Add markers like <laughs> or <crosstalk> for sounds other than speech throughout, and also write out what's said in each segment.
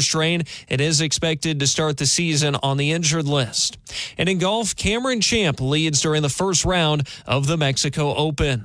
strain and is expected to start the season on the injured list. And in golf, Cameron Champ leads during the first round of the Mexico Open.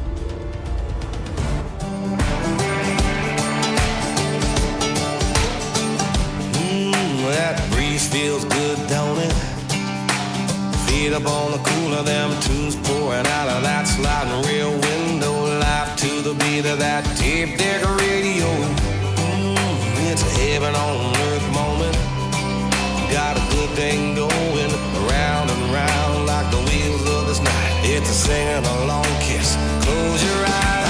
Feels good, don't it? Feet up on the cooler, them tunes pouring out of that sliding rear window. Life to the beat of that tape deck radio. Mm, it's a heaven on earth moment. Got a good thing going round and round like the wheels of this night. It's a singing along kiss. Close your eyes.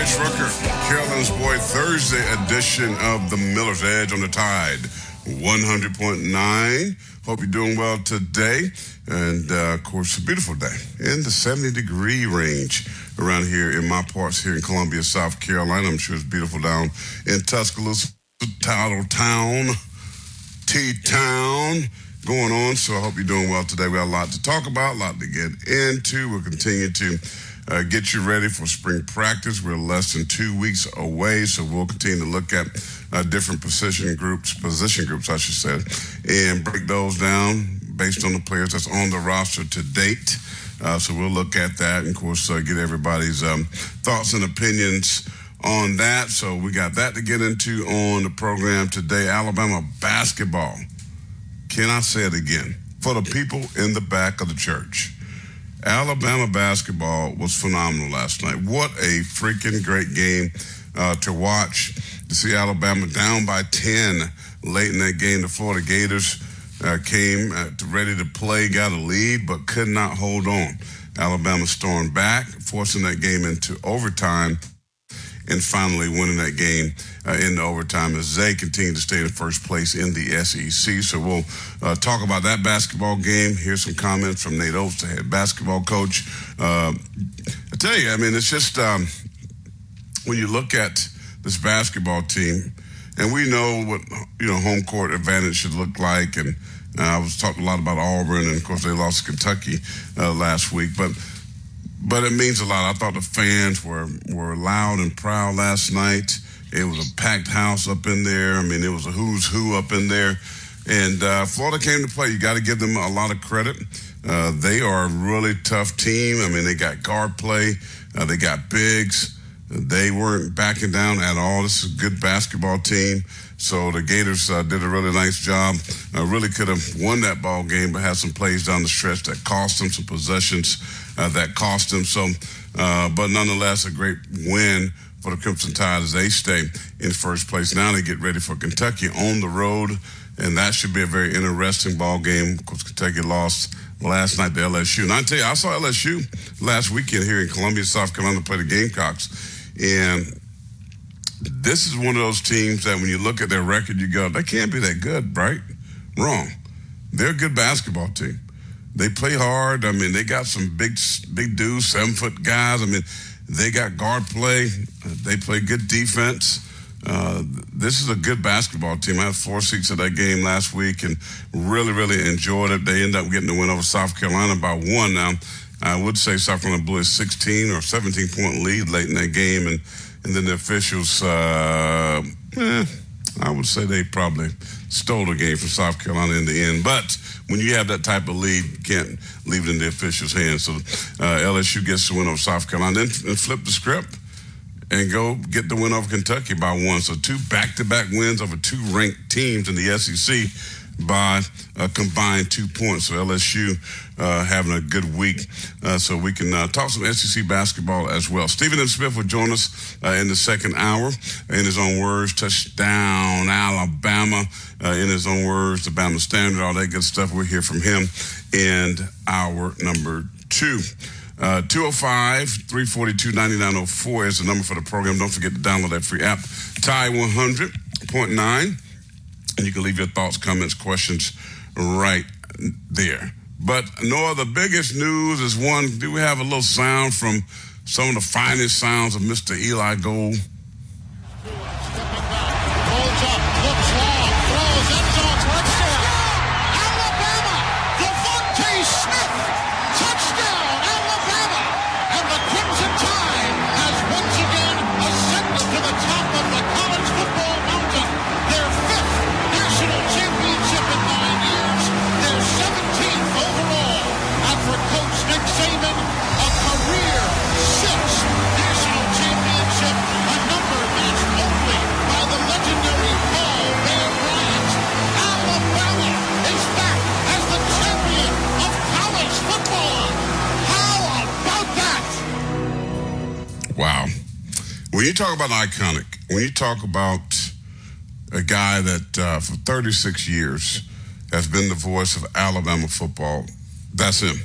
Darius Rucker. Carolyn's Boy Thursday edition of the Miller's Edge on the Tide 100.9. Hope you're doing well today. And uh, of course, a beautiful day in the 70 degree range around here in my parts here in Columbia, South Carolina. I'm sure it's beautiful down in Tuscaloosa, Title Town, T Town going on. So I hope you're doing well today. We have a lot to talk about, a lot to get into. We'll continue to uh, get you ready for spring practice. We're less than two weeks away, so we'll continue to look at uh, different position groups, position groups, I should say, and break those down based on the players that's on the roster to date. Uh, so we'll look at that, and of course, uh, get everybody's um, thoughts and opinions on that. So we got that to get into on the program today. Alabama basketball. Can I say it again? For the people in the back of the church. Alabama basketball was phenomenal last night. What a freaking great game uh, to watch. To see Alabama down by 10 late in that game. The Florida Gators uh, came uh, ready to play, got a lead, but could not hold on. Alabama stormed back, forcing that game into overtime and finally winning that game uh, in the overtime as they continue to stay in first place in the SEC. So we'll uh, talk about that basketball game. Here's some comments from Nate Oats, the head basketball coach. Uh, I tell you, I mean, it's just um, when you look at this basketball team, and we know what you know home court advantage should look like, and uh, I was talking a lot about Auburn, and of course they lost to Kentucky uh, last week, but but it means a lot. I thought the fans were were loud and proud last night. It was a packed house up in there. I mean, it was a who's who up in there. And uh, Florida came to play. You got to give them a lot of credit. Uh, they are a really tough team. I mean, they got guard play. Uh, they got bigs. They weren't backing down at all. This is a good basketball team. So the Gators uh, did a really nice job. Uh, really could have won that ball game, but had some plays down the stretch that cost them some possessions that cost them. So, uh, but nonetheless, a great win for the Crimson Tide as they stay in first place. Now they get ready for Kentucky on the road, and that should be a very interesting ball game. Of course, Kentucky lost last night to LSU. And I tell you, I saw LSU last weekend here in Columbia, South Carolina, play the Gamecocks, and this is one of those teams that when you look at their record, you go, they can't be that good, right? Wrong. They're a good basketball team. They play hard. I mean, they got some big, big dudes, seven foot guys. I mean, they got guard play. They play good defense. Uh, this is a good basketball team. I had four seats at that game last week and really, really enjoyed it. They end up getting the win over South Carolina by one. Now, I would say South Carolina blew a 16 or 17 point lead late in that game, and and then the officials, uh, eh, I would say they probably stole the game from South Carolina in the end. But when you have that type of lead, you can't leave it in the officials' hands. So uh, LSU gets the win over South Carolina, then and flip the script and go get the win over Kentucky by one. So two back-to-back wins over two ranked teams in the SEC by a combined two points. So LSU uh, having a good week. Uh, so we can uh, talk some SEC basketball as well. Stephen M. Smith will join us uh, in the second hour. In his own words, touchdown Alabama. Uh, in his own words, the Bama Standard, all that good stuff. We'll hear from him in hour number two. Uh, 205 342 9904 is the number for the program. Don't forget to download that free app. Tide 100.9. And you can leave your thoughts, comments, questions right there. But no, the biggest news is one. Do we have a little sound from some of the finest sounds of Mr. Eli Gold? When you talk about iconic, when you talk about a guy that uh, for 36 years has been the voice of Alabama football, that's him.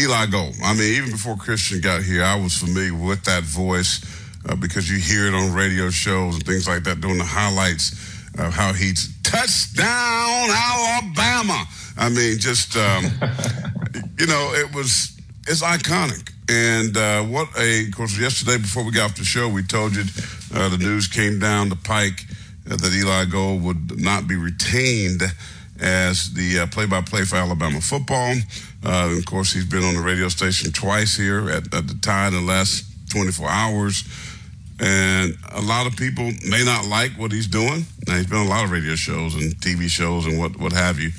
Eli Gold. I mean, even before Christian got here, I was familiar with that voice uh, because you hear it on radio shows and things like that, doing the highlights of how he's touchdown Alabama. I mean, just um, <laughs> you know, it was it's iconic. And uh, what a, of course, yesterday before we got off the show, we told you uh, the news came down the pike uh, that Eli Gold would not be retained as the uh, play-by-play for Alabama football. Uh, of course, he's been on the radio station twice here at, at the time in the last 24 hours. And a lot of people may not like what he's doing. Now, he's been on a lot of radio shows and TV shows and what, what have you.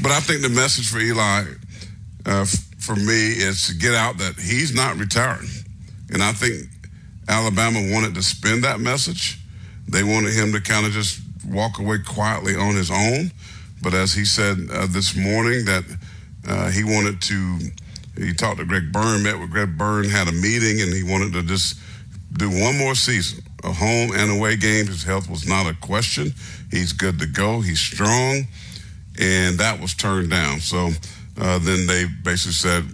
But I think the message for Eli uh, for me is to get out that he's not retiring. And I think Alabama wanted to spend that message. They wanted him to kind of just walk away quietly on his own. But as he said uh, this morning, that uh, he wanted to, he talked to Greg Byrne, met with Greg Byrne, had a meeting, and he wanted to just do one more season, a home and away game. His health was not a question. He's good to go. He's strong. And that was turned down. So, uh, then they basically said,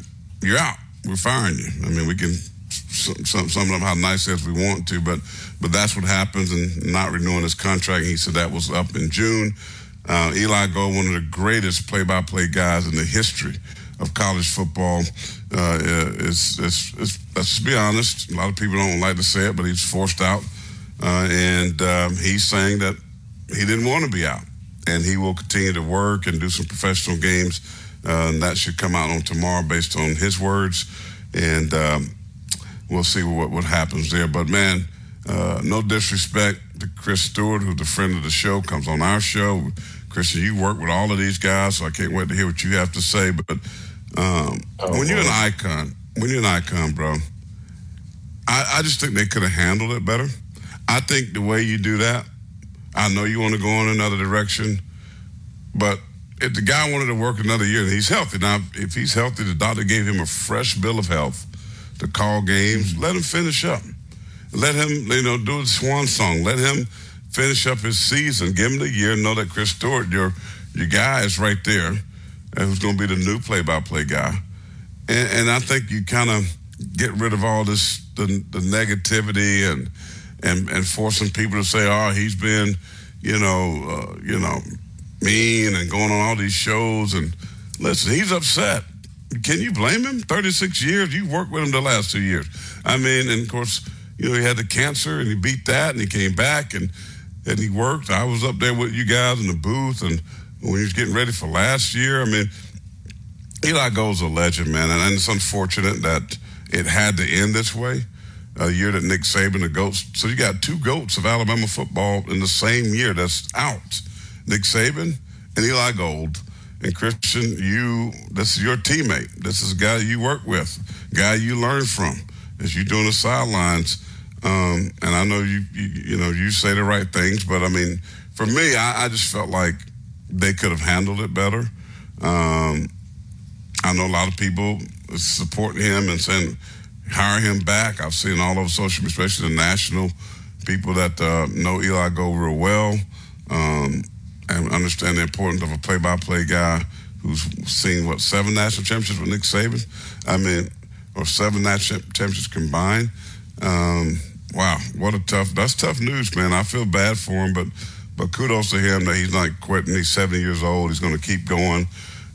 "You're out. We're firing you." I mean, we can sum, up how nice as we want to, but but that's what happens, and not renewing his contract. He said that was up in June. Uh, Eli Gold, one of the greatest play-by-play guys in the history of college football, uh, is, is, is, let's be honest. A lot of people don't like to say it, but he's forced out, uh, and um, he's saying that he didn't want to be out, and he will continue to work and do some professional games uh, and that should come out on tomorrow based on his words. And um, we'll see what, what happens there. But man, uh, no disrespect to Chris Stewart, who's a friend of the show, comes on our show. Christian, you work with all of these guys, so I can't wait to hear what you have to say. But um, oh, when you're an icon, when you're an icon, bro, I, I just think they could have handled it better. I think the way you do that, I know you want to go in another direction, but if the guy wanted to work another year, and he's healthy. Now, if he's healthy, the doctor gave him a fresh bill of health to call games. Let him finish up. Let him, you know, do the swan song. Let him finish up his season. Give him the year. Know that Chris Stewart, your your guy, is right there, who's going to be the new play-by-play guy. And, and I think you kind of get rid of all this the, the negativity and and and forcing people to say, oh, he's been, you know, uh, you know mean and going on all these shows. And listen, he's upset. Can you blame him? 36 years. You worked with him the last two years. I mean, and of course, you know, he had the cancer and he beat that and he came back and, and he worked. I was up there with you guys in the booth and when he was getting ready for last year. I mean, Eli Gold's a legend, man. And it's unfortunate that it had to end this way. a year that Nick Saban, the GOATs. So you got two GOATs of Alabama football in the same year that's out. Nick Saban and Eli Gold. And Christian, you this is your teammate. This is a guy you work with, guy you learn from as you're doing the sidelines. Um, and I know you, you, you know you say the right things, but I mean, for me, I, I just felt like they could have handled it better. Um, I know a lot of people supporting him and saying hire him back. I've seen all over social, media, especially the national people that uh, know Eli go real well um, and understand the importance of a play-by-play guy who's seen what seven national championships with Nick Saban. I mean, or seven national championships combined. Um, wow, what a tough. That's tough news, man. I feel bad for him, but but kudos to him that he's not quitting. He's 70 years old. He's going to keep going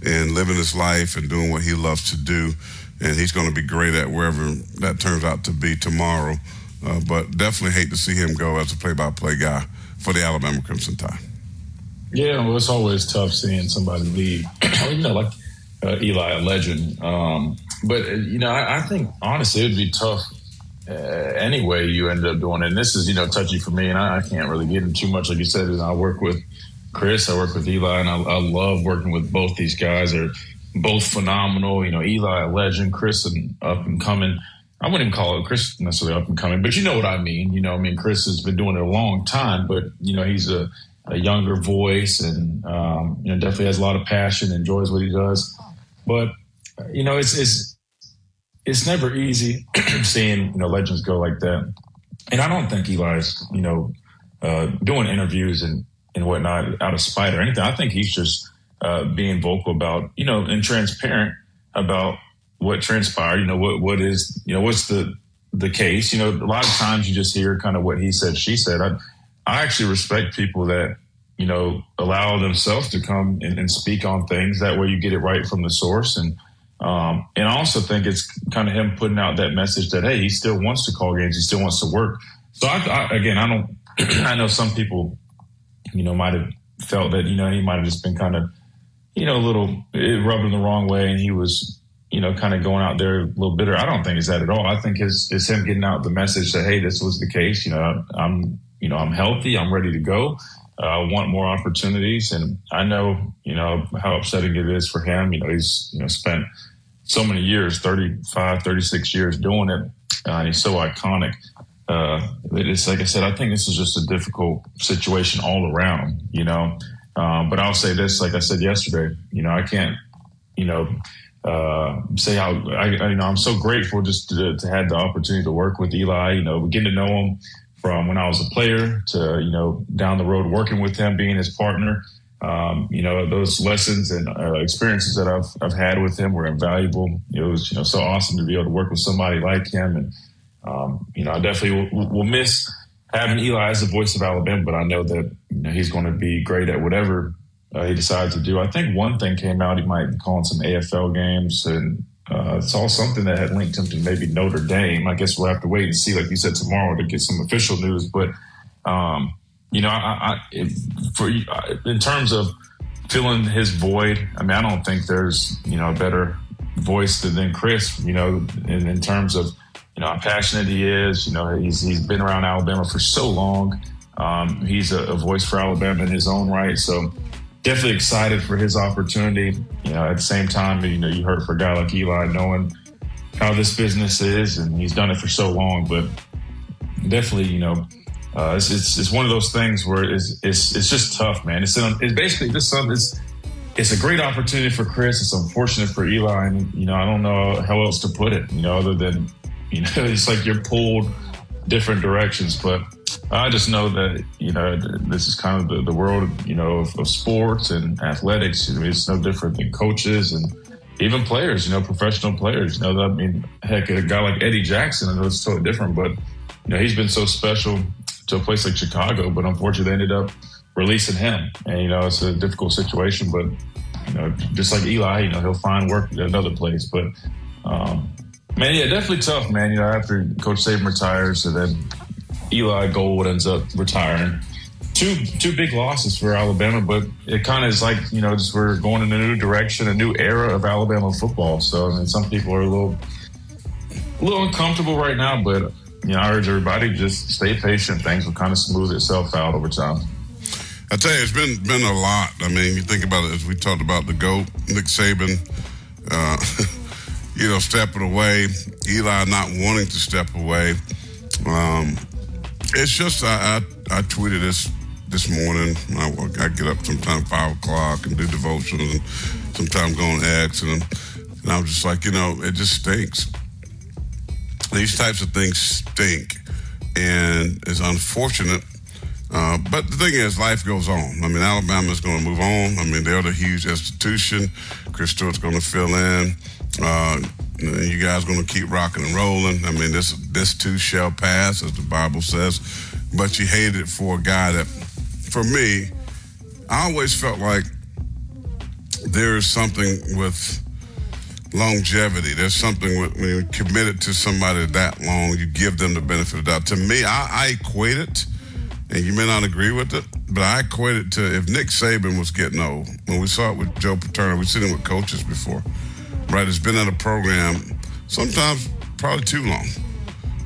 and living his life and doing what he loves to do. And he's going to be great at wherever that turns out to be tomorrow. Uh, but definitely hate to see him go as a play-by-play guy for the Alabama Crimson Tide. Yeah, well, it's always tough seeing somebody leave. <clears throat> you know, like uh, Eli, a legend. Um, but uh, you know, I, I, think honestly, it'd be tough uh, anyway. You ended up doing it. And this is you know touchy for me, and I, I, can't really get into too much. Like you said, and I work with Chris, I work with Eli, and I, I love working with both these guys. They're both phenomenal. You know, Eli, a legend, Chris, an up and coming. I wouldn't even call it Chris necessarily up and coming, but you know what I mean. You know, I mean, Chris has been doing it a long time, but you know, he's a, a younger voice and um, you know definitely has a lot of passion, enjoys what he does. But you know, it's it's it's never easy <clears throat> seeing you know legends go like that. And I don't think Eli's you know uh, doing interviews and and whatnot out of spite or anything. I think he's just uh, being vocal about you know and transparent about what transpired. You know what what is you know what's the the case. You know a lot of times you just hear kind of what he said, she said. I I actually respect people that you know allow themselves to come and, and speak on things. That way you get it right from the source and um, and I also think it's kind of him putting out that message that hey, he still wants to call games, he still wants to work. So I, I, again, I don't. <clears throat> I know some people, you know, might have felt that you know he might have just been kind of, you know, a little rubbed him the wrong way, and he was, you know, kind of going out there a little bitter. I don't think it's that at all. I think it's, it's him getting out the message that hey, this was the case. You know, I'm, you know, I'm healthy, I'm ready to go. Uh, I want more opportunities, and I know, you know, how upsetting it is for him. You know, he's, you know, spent so many years 35, 36 years doing it. Uh, he's so iconic. Uh, it's like I said, I think this is just a difficult situation all around, you know. Um, but I'll say this, like I said yesterday, you know, I can't, you know, uh, say how I, I, you know, I'm so grateful just to, to have the opportunity to work with Eli, you know, getting to know him from when I was a player to, you know, down the road working with him, being his partner um, you know, those lessons and uh, experiences that I've, I've had with him were invaluable. It was, you know, so awesome to be able to work with somebody like him. And, um, you know, I definitely will, will, miss having Eli as the voice of Alabama, but I know that you know, he's going to be great at whatever uh, he decides to do. I think one thing came out, he might be calling some AFL games and uh, saw something that had linked him to maybe Notre Dame. I guess we'll have to wait and see, like you said, tomorrow to get some official news. But, um, you know, I, I, for in terms of filling his void, I mean, I don't think there's you know a better voice than Chris. You know, in, in terms of you know how passionate he is. You know, he's he's been around Alabama for so long. Um, he's a, a, voice for Alabama in his own right. So definitely excited for his opportunity. You know, at the same time, you know, you heard for a guy like Eli knowing how this business is, and he's done it for so long. But definitely, you know uh, it's, it's, it's one of those things where it's it's, it's just tough, man. It's it's basically just something. It's it's a great opportunity for Chris. It's unfortunate for Eli, and you know I don't know how else to put it. You know, other than you know <laughs> it's like you're pulled different directions. But I just know that you know this is kind of the, the world you know of, of sports and athletics. I mean, it's no different than coaches and even players. You know, professional players. You know, I mean, heck, a guy like Eddie Jackson. I know it's totally different, but you know he's been so special to a place like Chicago, but unfortunately they ended up releasing him. And, you know, it's a difficult situation, but, you know, just like Eli, you know, he'll find work at another place. But, um, man, yeah, definitely tough, man. You know, after Coach Saban retires and then Eli Gold ends up retiring. Two two big losses for Alabama, but it kind of is like you know just we're going in a new direction, a new era of Alabama football. So I mean, some people are a little a little uncomfortable right now, but you know, I urge everybody just stay patient. Things will kind of smooth itself out over time. I tell you, it's been been a lot. I mean, you think about it as we talked about the goat, Nick Saban, uh, <laughs> you know, stepping away, Eli not wanting to step away. Um, it's just I, I, I tweeted this this morning. I, I get up sometime five o'clock and do devotions, and sometimes go on X, and, and I'm just like, you know, it just stinks. These types of things stink, and it's unfortunate uh, but the thing is, life goes on. I mean, Alabama is going to move on. I mean, they're the huge institution. Chris Stewart's going to fill in. Uh, you guys going to keep rocking and rolling. I mean, this this too shall pass, as the Bible says. But you hate it for a guy that, for me, I always felt like there is something with longevity. There's something with, when you're committed to somebody that long, you give them the benefit of the doubt. To me, I, I equate it and you may not agree with it, but I equate it to if Nick Saban was getting old. When we saw it with Joe Paterno, we've seen it with coaches before, right? It's been in a program sometimes probably too long,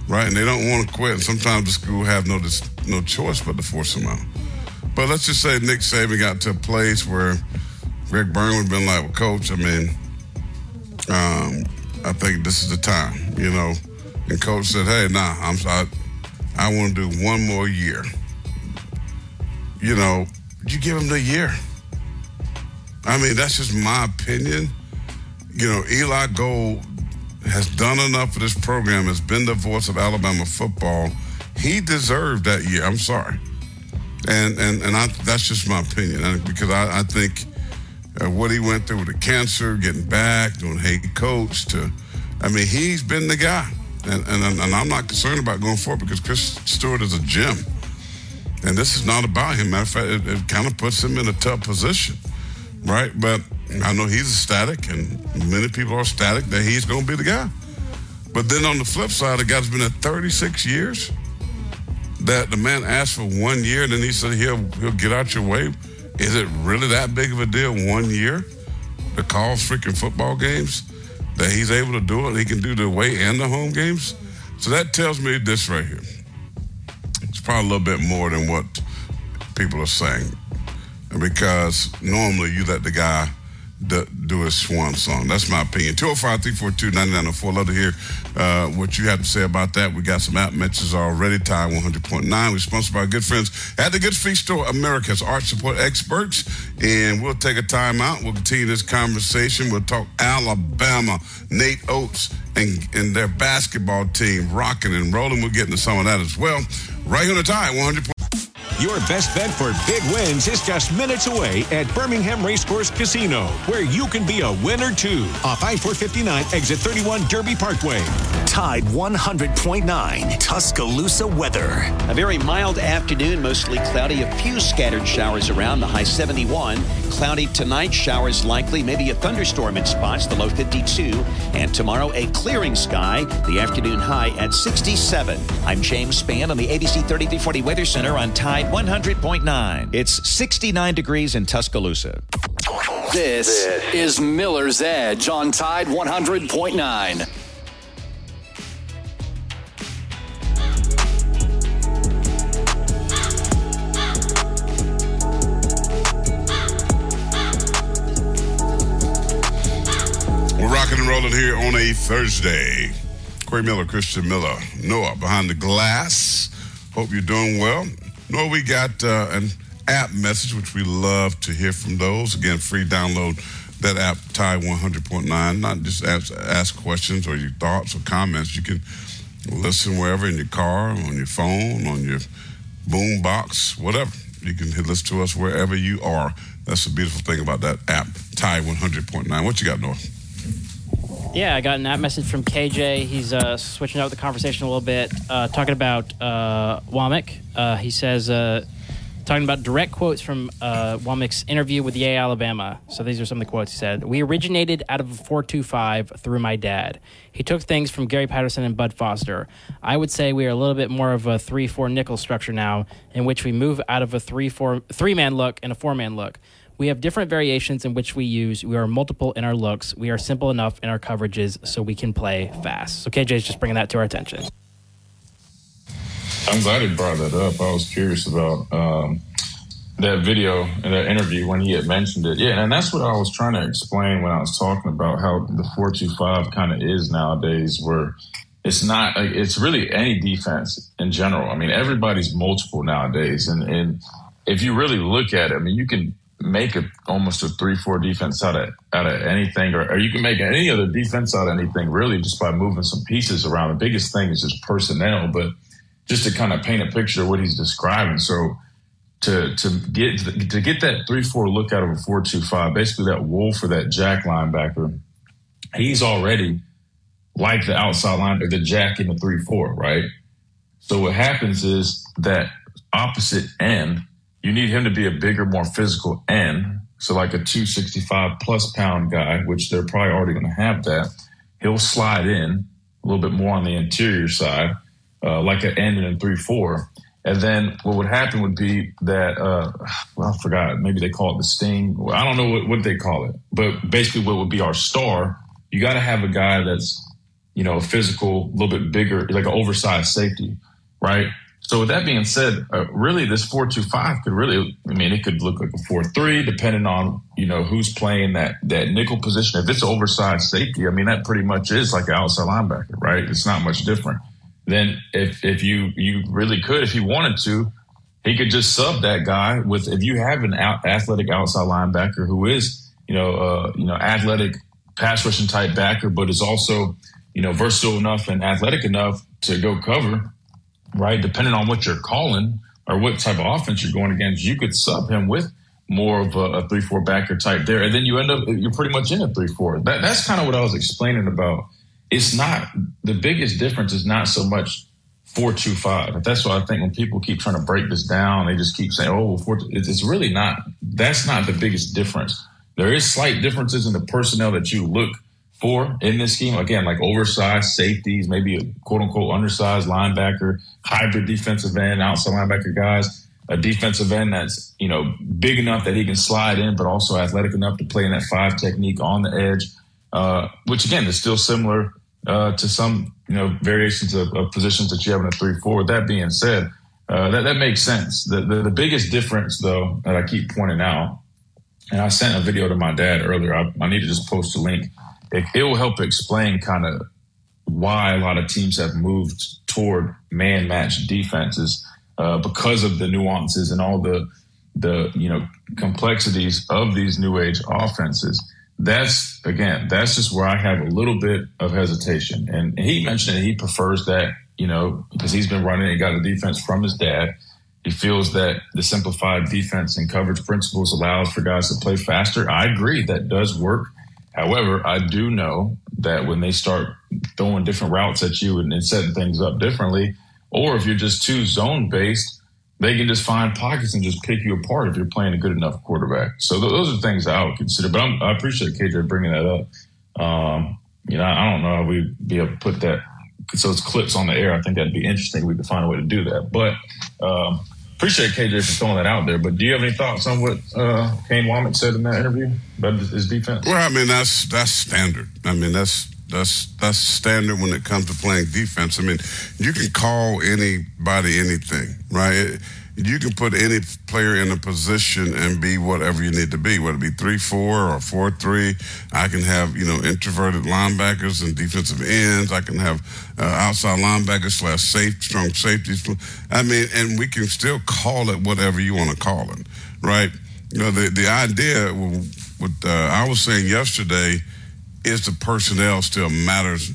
right? And they don't want to quit. And sometimes the school have no no choice but to force them out. But let's just say Nick Saban got to a place where Greg Byrne would been like, well, coach, I mean, um, I think this is the time, you know. And coach said, hey, nah, I'm I, I want to do one more year you know, you give him the year. I mean, that's just my opinion. You know, Eli Gold has done enough for this program, has been the voice of Alabama football. He deserved that year. I'm sorry. And and and I, that's just my opinion. Because I, I think uh, what he went through with the cancer, getting back, doing head coach to, I mean, he's been the guy. And, and, and I'm not concerned about going forward because Chris Stewart is a gem. And this is not about him. Matter of fact, it, it kind of puts him in a tough position, right? But I know he's ecstatic, and many people are ecstatic that he's going to be the guy. But then on the flip side, the guy's been at 36 years. That the man asked for one year, and then he said he'll he'll get out your way. Is it really that big of a deal? One year to call freaking football games that he's able to do it. He can do the away and the home games. So that tells me this right here It's probably a little bit more than what people are saying. Because normally you let the guy do, do his swan song. That's my opinion. 205 342 9904. Love to hear uh, what you have to say about that. We got some app mentions already. Tide 100.9. We're sponsored by good friends at the Good Feet Store, America's arch support experts. And we'll take a time out. We'll continue this conversation. We'll talk Alabama, Nate Oats, and, and their basketball team rocking and rolling. We'll get into some of that as well. Right on the Tide 100. Your best bet for big wins is just minutes away at Birmingham Racecourse Casino, where you can be a winner too. Off I 459, exit 31 Derby Parkway. Tide 100.9 Tuscaloosa weather. A very mild afternoon, mostly cloudy, a few scattered showers around, the high 71. Cloudy tonight, showers likely, maybe a thunderstorm in spots, the low 52. And tomorrow, a clearing sky, the afternoon high at 67. I'm James Spann on the ABC 3340 Weather Center on Tide 100.9. It's 69 degrees in Tuscaloosa. This, this is Miller's Edge on Tide 100.9. We're rocking and rolling here on a Thursday. Corey Miller, Christian Miller, Noah behind the glass. Hope you're doing well. No, we got uh, an app message, which we love to hear from those. Again, free download that app, Tide 100.9. Not just ask, ask questions or your thoughts or comments. You can listen wherever in your car, on your phone, on your boom box, whatever. You can listen to us wherever you are. That's the beautiful thing about that app, Tide 100.9. What you got, Noah? Yeah, I got an app message from KJ. He's uh, switching up the conversation a little bit, uh, talking about uh, Wommack. Uh, he says, uh, talking about direct quotes from uh, Wommack's interview with Yea, Alabama. So these are some of the quotes he said. We originated out of a 425 through my dad. He took things from Gary Patterson and Bud Foster. I would say we are a little bit more of a 3 4 nickel structure now, in which we move out of a 3 4 three man look and a four man look. We have different variations in which we use. We are multiple in our looks. We are simple enough in our coverages so we can play fast. So KJ is just bringing that to our attention. I'm glad he brought that up. I was curious about um, that video and that interview when he had mentioned it. Yeah, and that's what I was trying to explain when I was talking about how the four two five kind of is nowadays, where it's not like it's really any defense in general. I mean, everybody's multiple nowadays, and and if you really look at it, I mean, you can make a almost a three four defense out of out of anything, or, or you can make any other defense out of anything really just by moving some pieces around. The biggest thing is just personnel, but just to kind of paint a picture of what he's describing. So to to get to get that three four look out of a four two five, basically that wolf or that jack linebacker, he's already like the outside linebacker, the jack in the three four, right? So what happens is that opposite end, you need him to be a bigger, more physical end. So like a 265 plus pound guy, which they're probably already going to have that. He'll slide in a little bit more on the interior side, uh, like an end in three four and then what would happen would be that, uh, well, I forgot, maybe they call it the sting. I don't know what, what they call it, but basically what would be our star, you got to have a guy that's, you know, physical, a little bit bigger, like an oversized safety, right? So with that being said, uh, really this four two five could really, I mean, it could look like a four three, depending on you know who's playing that that nickel position. If it's oversized safety, I mean that pretty much is like an outside linebacker, right? It's not much different then if if you you really could, if he wanted to, he could just sub that guy with. If you have an out, athletic outside linebacker who is you know uh, you know athletic pass rushing type backer, but is also you know versatile enough and athletic enough to go cover, right? Depending on what you're calling or what type of offense you're going against, you could sub him with more of a, a three four backer type there, and then you end up you're pretty much in a three four. That, that's kind of what I was explaining about it's not the biggest difference is not so much four two five. That's why I think when people keep trying to break this down, they just keep saying, "Oh, four, it's really not." That's not the biggest difference. There is slight differences in the personnel that you look for in this scheme. Again, like oversized safeties, maybe a quote unquote undersized linebacker, hybrid defensive end, outside linebacker guys, a defensive end that's you know big enough that he can slide in, but also athletic enough to play in that five technique on the edge. Uh, which again is still similar uh, to some you know variations of, of, positions that you have in a three four. That being said, uh, that that makes sense. The, the, the biggest difference though that I keep pointing out, and I sent a video to my dad earlier. I, I need to just post a link. It, it will help explain kind of why a lot of teams have moved toward man match defenses uh, because of the nuances and all the the you know complexities of these new age offenses that's again, that's just where I have a little bit of hesitation. And he mentioned that he prefers that, you know, because he's been running and got a defense from his dad. He feels that the simplified defense and coverage principles allows for guys to play faster. I agree that does work. However, I do know that when they start throwing different routes at you and, and setting things up differently, or if you're just too zone based, they can just find pockets and just pick you apart if you're playing a good enough quarterback. So th- those are things I would consider. But I'm, i appreciate KJ bringing that up. Um, you know, I don't know how we'd be able to put that so it's clips on the air. I think that'd be interesting. We could find a way to do that. But um, appreciate KJ for throwing that out there. But do you have any thoughts on what uh, Kane Wommack said in that interview about his defense? Well, I mean that's that's standard. I mean that's that's that's standard when it comes to playing defense. I mean, you can call anybody anything, right? You can put any player in a position and be whatever you need to be, whether it be three four or four three. I can have you know introverted linebackers and defensive ends. I can have uh, outside linebackers slash safe strong safeties. I mean, and we can still call it whatever you want to call it, right? You know, the the idea. What uh, I was saying yesterday is the personnel still matters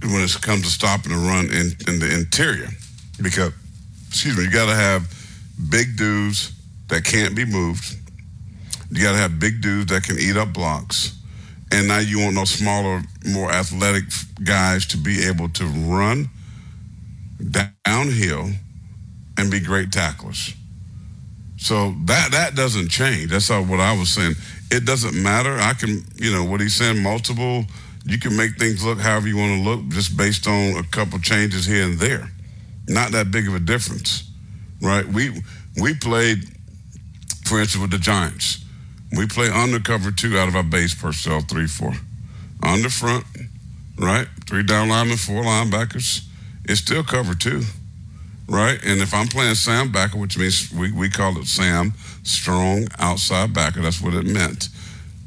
when it comes to stopping the run in, in the interior. Because, excuse me, you got to have big dudes that can't be moved. You got to have big dudes that can eat up blocks. And now you want those smaller, more athletic guys to be able to run downhill and be great tacklers. So that that doesn't change. That's all what I was saying it doesn't matter. I can, you know, what he's saying, multiple, you can make things look however you want to look just based on a couple changes here and there. Not that big of a difference, right? We we played, for instance, with the Giants. We play undercover two out of our base personnel, three, four. The front, right? Three down linemen, four linebackers. It's still cover two. right? And if I'm playing Sam backer, which means we, we call it Sam, strong outside backer, that's what it meant,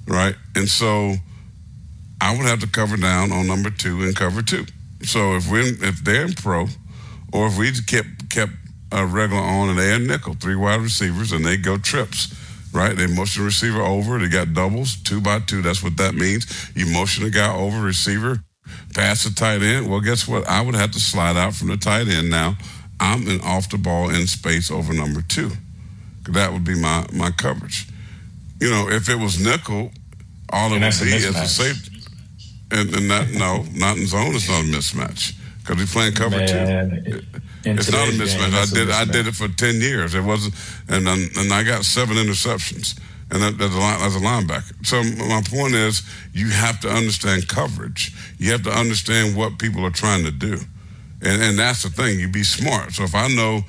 right? And so I would have to cover down on number two and cover two. So if we if they're in pro, or if we kept kept a regular on and they're nickel, three wide receivers, and they go trips, right? They motion the receiver over. They got doubles, two by two. That's what that means. You motion a guy over receiver, pass the tight end. Well, guess what? I would have to slide out from the tight end now. I'm in off the ball in space over number two. That would be my my coverage. You know, if it was nickel, all it would be is a safety. And, and that, no, not in zone. It's not a mismatch because he's playing cover Man, two. it's not a mismatch. Game, I did. Mismatch. I did it for ten years. It wasn't, and and I got seven interceptions, and that, that's a as a linebacker. So my point is, you have to understand coverage. You have to understand what people are trying to do, and and that's the thing. You be smart. So if I know.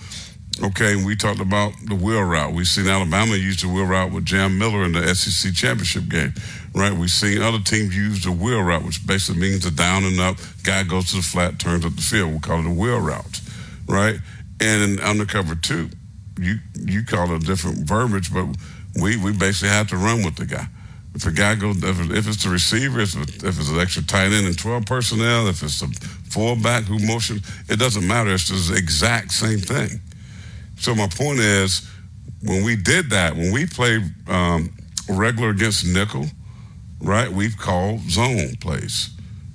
Okay, we talked about the wheel route. We've seen Alabama use the wheel route with Jam Miller in the SEC championship game right? We've seen other teams use the wheel route, which basically means a down and up. Guy goes to the flat, turns up the field. We call it a wheel route, right? And in undercover two, you you call it a different verbiage, but we we basically have to run with the guy. If a guy goes, if, it's the receiver, if, if it's an extra tight end and 12 personnel, if it's a fullback who motion, it doesn't matter. It's the exact same thing. So my point is, when we did that, when we played um, regular against nickel, right? We've called zone plays.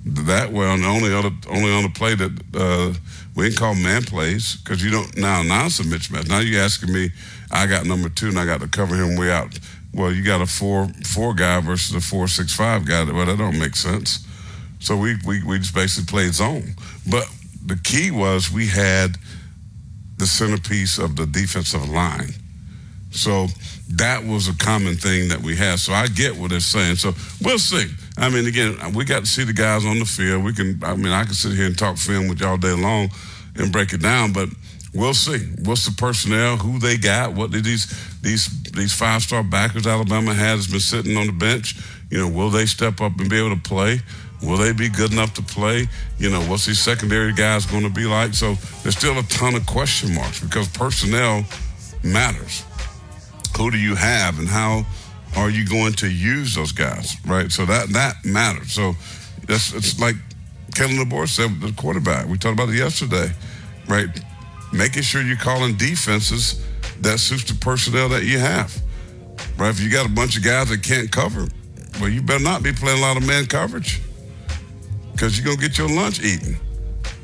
That way, on the only other only on the play that uh, we didn't call man plays because you don't now it's a mismatch. Now you're asking me, I got number two and I got to cover him way out. Well, you got a four four guy versus a four six five guy. Well, that don't make sense. So we we we just basically played zone. But the key was we had the centerpiece of the defensive line. So that was a common thing that we had. So I get what they're saying. So we'll see. I mean, again, we got to see the guys on the field. We can, I mean, I can sit here and talk film with y'all day long and break it down, but we'll see. What's the personnel? Who they got? What did these these these five star backers Alabama has been sitting on the bench? You know, will they step up and be able to play? Will they be good enough to play? You know, what's these secondary guys going to be like? So there's still a ton of question marks because personnel matters who do you have and how are you going to use those guys, right? So that that matters. So that's it's like Kalen DeBoer said, the quarterback. We talked about it yesterday, right? Making sure you're calling defenses that suits the personnel that you have, right? If you got a bunch of guys that can't cover, well, you better not be playing a lot of man coverage because you're gonna get your lunch eaten,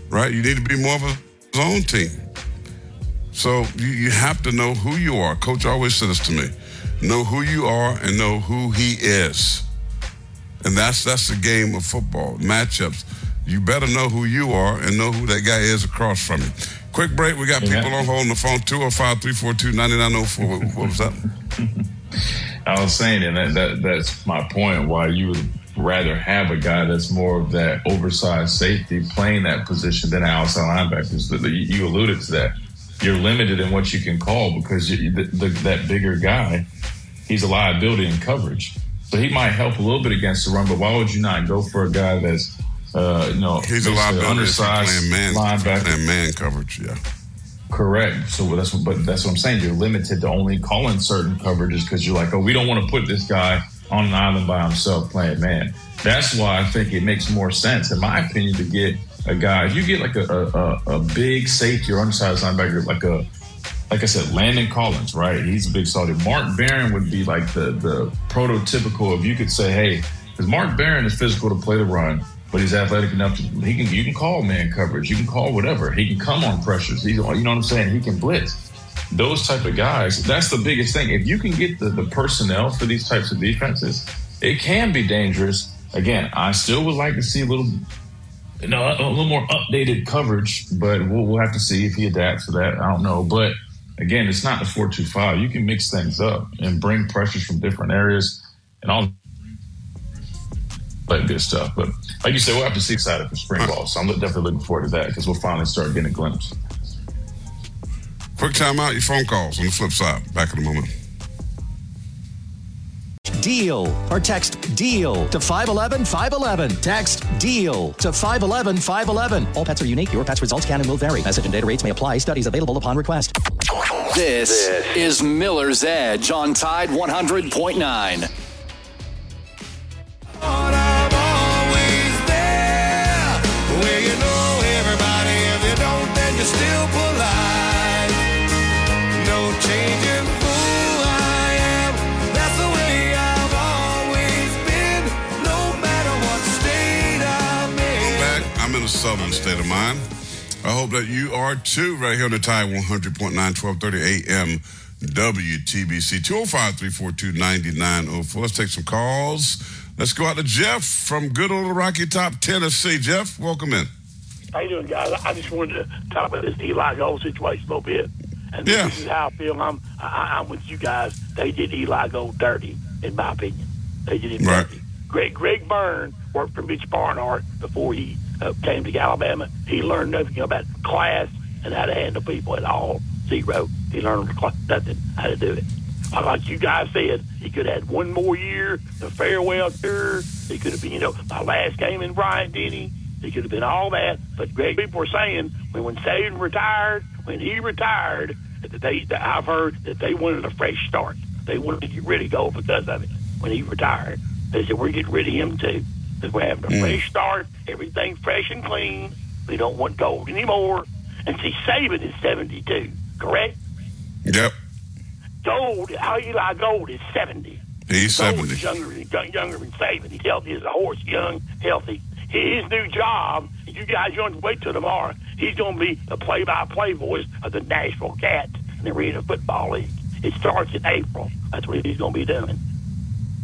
right? You need to be more of a zone team. So you, you have to know who you are. Coach always says to me, know who you are and know who he is. And that's that's the game of football, matchups. You better know who you are and know who that guy is across from you. Quick break. We got people on hold on the phone 205 342 9904. What was that? <laughs> I was saying, and that, that that's my point. Why you rather have a guy that's more of that oversized safety playing that position than outside linebackers. You alluded to that you're limited in what you can call because you, the, the, that bigger guy, he's a liability in coverage. So he might help a little bit against the run, but why would you not go for a guy that's, uh, you know, he's a liability undersized man, linebacker and man coverage, yeah. Correct. So that's what, but that's what I'm saying. You're limited to only calling certain coverages because you're like, oh, we don't want to put this guy on an island by himself playing man. That's why I think it makes more sense, in my opinion, to get a guy. If you get like a, a, a big safety or undersized linebacker, like a like I said, Landon Collins, right? He's a big solid. Mark Barron would be like the the prototypical. If you could say, hey, because Mark Barron is physical to play the run, but he's athletic enough to he can you can call man coverage, you can call whatever. He can come on pressures. He's you know what I'm saying. He can blitz. Those type of guys. That's the biggest thing. If you can get the, the personnel for these types of defenses, it can be dangerous. Again, I still would like to see a little you know, a, a little more updated coverage, but we'll, we'll have to see if he adapts to that. I don't know. But again, it's not the 425. You can mix things up and bring pressures from different areas and all that good stuff. But like you said, we'll have to see excited for spring ball. So I'm definitely looking forward to that because we'll finally start getting a glimpse. Quick time out, your phone calls on the flip side. Back in a moment. DEAL or text DEAL to 511 511. Text DEAL to 511 511. All pets are unique. Your pet's results can and will vary. Message and data rates may apply. Studies available upon request. This, is Miller's Edge on Tide 100.9. Well, you know everybody. If you don't, then you're still polite. Southern state of mind. I hope that you are too, right here on the Tide 100.9, 1230 AM WTBC 205 342 9904. Let's take some calls. Let's go out to Jeff from good old Rocky Top, Tennessee. Jeff, welcome in. How you doing, guys? I just wanted to talk about this Eli Gold situation a little bit. And Yeah. this is how I feel. I'm I, I'm with you guys. They did Eli Gold dirty, in my opinion. They did him Right. dirty. Greg Greg Byrne worked for Mitch Barnhart before he uh, came to Alabama. He learned nothing about class and how to handle people at all. Zero. He learned nothing how to do it. Like you guys said, he could have had one more year, the farewell tour. He could have been, you know, my last game in Bryant Denny. He could have been all that. But Greg, people were saying when when Saban retired, when he retired, they I've heard that they wanted a fresh start. They wanted to get rid of Gold because of it when he retired. They said we're getting rid of him too. Because we're having a mm. fresh start, everything fresh and clean. We don't want Gold anymore. And see, Saban is seventy two, correct? Yep. Gold, how Eli Gold is 70. He's Gold 70. is younger, younger than Saban. He's healthy as a horse, young, healthy. His new job, you guys, you don't to wait till tomorrow. He's going to be the play-by-play voice of the Nashville Cats in the Arena Football League. It starts in April. That's what he's going to be doing.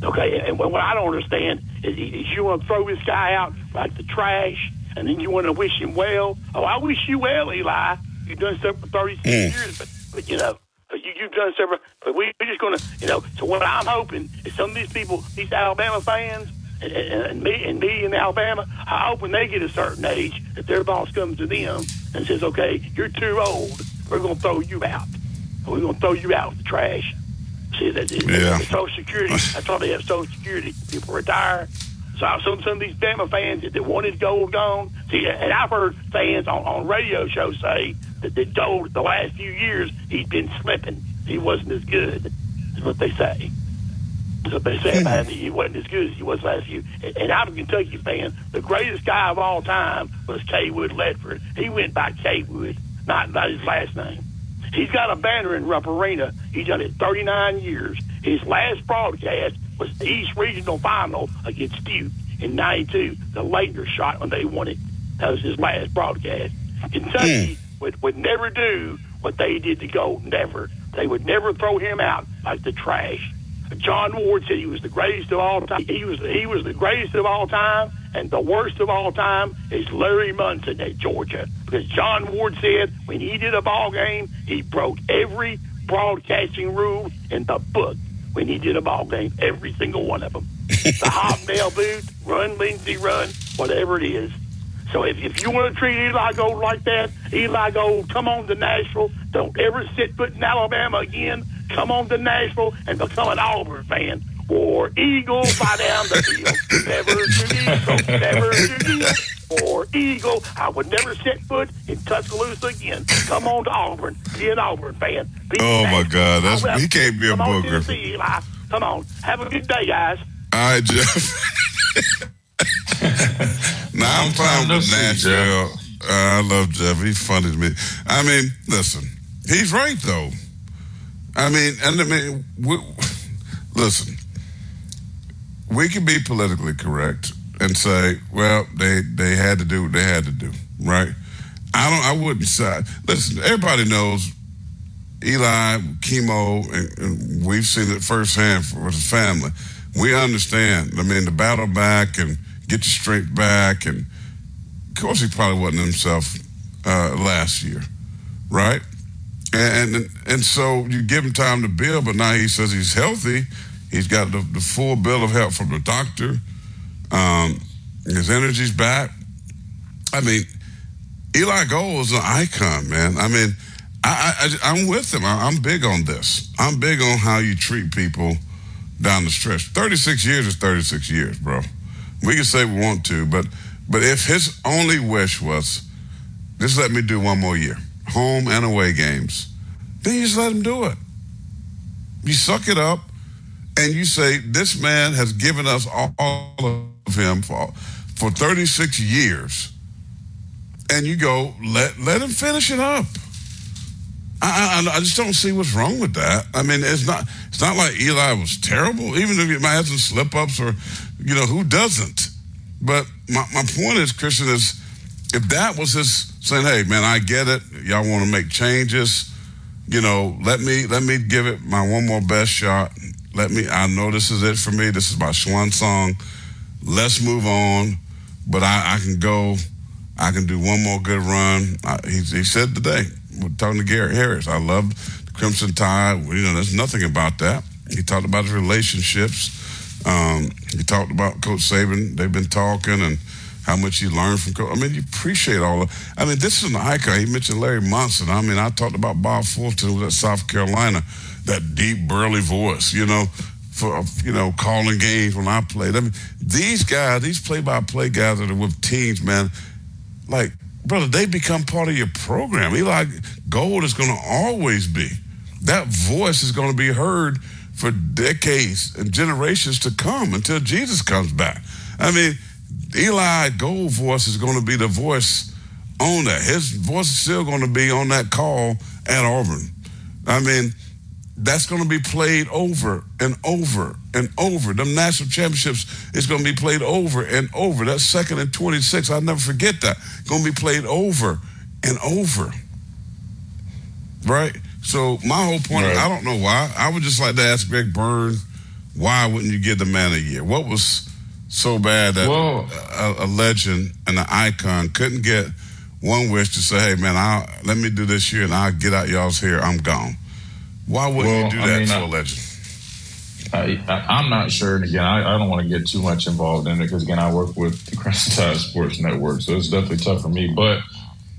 Okay, and what I don't understand is, is you want to throw this guy out like the trash, and then you want to wish him well. Oh, I wish you well, Eli. You've done stuff for 36 mm. years, but, but you know, but you, you've done several. But we, we're just going to, you know. So what I'm hoping is some of these people, these Alabama fans, and, me and me in Alabama, I hope when they get a certain age that their boss comes to them and says, "Okay, you're too old. We're going to throw you out. We're going to throw you out with the trash." See that? Yeah. Social Security. <laughs> That's why they have Social Security. People retire. So some some of these Bama fans that, that wanted gold gone. See, and I've heard fans on, on radio shows say that the gold the last few years he'd been slipping. He wasn't as good. Is what they say. What they say about. He wasn't as good as he was last year. And, I'm a Kentucky fan. The greatest guy of all time was Cawood Ledford. He went by Cawood, not not his last name. He's got a banner in Rupp Arena. He's done it 39 years. His last broadcast was the East Regional Final against Duke in 92, the Laettner shot when they won it. That was his last broadcast. Kentucky hmm. would, would never do what they did to Gold, never. They would never throw him out like the trash. John Ward said he was the greatest of all time. He was he was the greatest of all time, and the worst of all time is Larry Munson at Georgia. Because John Ward said when he did a ball game, he broke every broadcasting rule in the book. When he did a ball game, every single one of them. the hobnail <laughs> boot, run, Lindsey, run, whatever it is. So if, if you want to treat Eli Gold like that, Eli Gold, come on to Nashville. Don't ever set foot in Alabama again. Come on to Nashville and become an Auburn fan. War Eagle, fly down the field. Never to Eagle, never to Eagle. War Eagle, I would never set foot in Tuscaloosa again. Come on to Auburn. Be an Auburn fan. Be Oh, my Nashville. God. That's- I will. he can't be a Come on, booger. Tennessee, Eli. Come on. Have a good day, guys. All right, Jeff. <laughs> now I'm fine with Nashville. Uh, I love Jeff. He's funny to me. I mean, listen, he's right though. I mean, and I mean, we, listen, we can be politically correct and say, well, they they had to do what they had to do, right? I don't. I wouldn't say. Listen, everybody knows Eli, chemo, and, and we've seen it firsthand for his family. We understand. I mean, the battle back and get your strength back, and of course, he probably wasn't himself uh, last year, right? And, and and so you give him time to build, but now he says he's healthy. He's got the, the full bill of health from the doctor. Um, his energy's back. I mean, Eli Gold is an icon, man. I mean, I, I'm with him. I, I'm big on this. I'm big on how you treat people down the stretch. 36 years is 36 years, bro. We can say we want to, but but if his only wish was just let me do one more year, home and away games, then you just let him do it. You suck it up and you say, this man has given us all, of him for, for 36 years. And you go, let, let him finish it up. I, I, I, just don't see what's wrong with that. I mean, it's not it's not like Eli was terrible, even if he might have some slip ups or, you know, who doesn't? But my, my point is, Christian, is if that was his saying, hey, man, I get it. Y'all want to make changes. You know, let me let me give it my one more best shot. Let me. I know this is it for me. This is my swan song. Let's move on. But I, I can go. I can do one more good run. I, he, he said today, we're talking to Gary Harris. I love the Crimson Tide. You know, there's nothing about that. He talked about his relationships. Um, he talked about Coach Saban. They've been talking and how much he learned from Coach. I mean, you appreciate all of. I mean, this is an icon. He mentioned Larry Munson. I mean, I talked about Bob Fulton at South Carolina, that deep burly voice. You know, for you know calling games when I played. I mean, these guys, these play-by-play guys that are with teams, man, like brother, they become part of your program. Eli Gold is going to always be. That voice is going to be heard for decades and generations to come until Jesus comes back. I mean, Eli Gold voice is going to be the voice on that. His voice is still going to be on that call at Auburn. I mean, that's going to be played over and over and over. Them national championships is going to be played over and over. That second and 26, I'll never forget that. Going to be played over and over. Right? So my whole point, right. I don't know why. I would just like to ask Greg Byrne, why wouldn't you give the man a year? What was so bad that a, a, legend and an icon couldn't get one wish to say, "Hey, man, I'll, let me do this year and I'll get out y'all's hair. I'm gone." Why wouldn't well, you do that I mean, to I, a legend? I, am not sure, and again, I, I don't want to get too much involved in it because again, I work with the Crimson Tide Sports Network, so it's definitely tough for me. But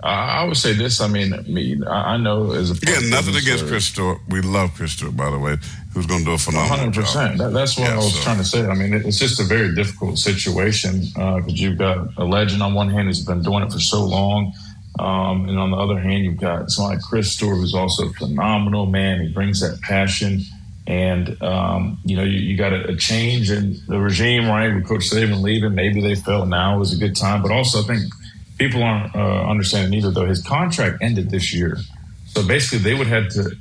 I would say this. I mean, me, I know as a again, nothing against Chris Stewart. We love Chris Stewart, by the way, who's going to do a phenomenal 100. percent That's what yeah, I was so. trying to say. I mean, it's just a very difficult situation because uh, you've got a legend on one hand who's been doing it for so long, um, and on the other hand, you've got someone like Chris Stewart who's also a phenomenal man. He brings that passion. And um, you know, you, you got a, a, change in the regime, right? With Coach Saban leaving, maybe they felt now was a good time. But also, I think people aren't uh, understanding either, though. His contract ended this year. So basically, they would have to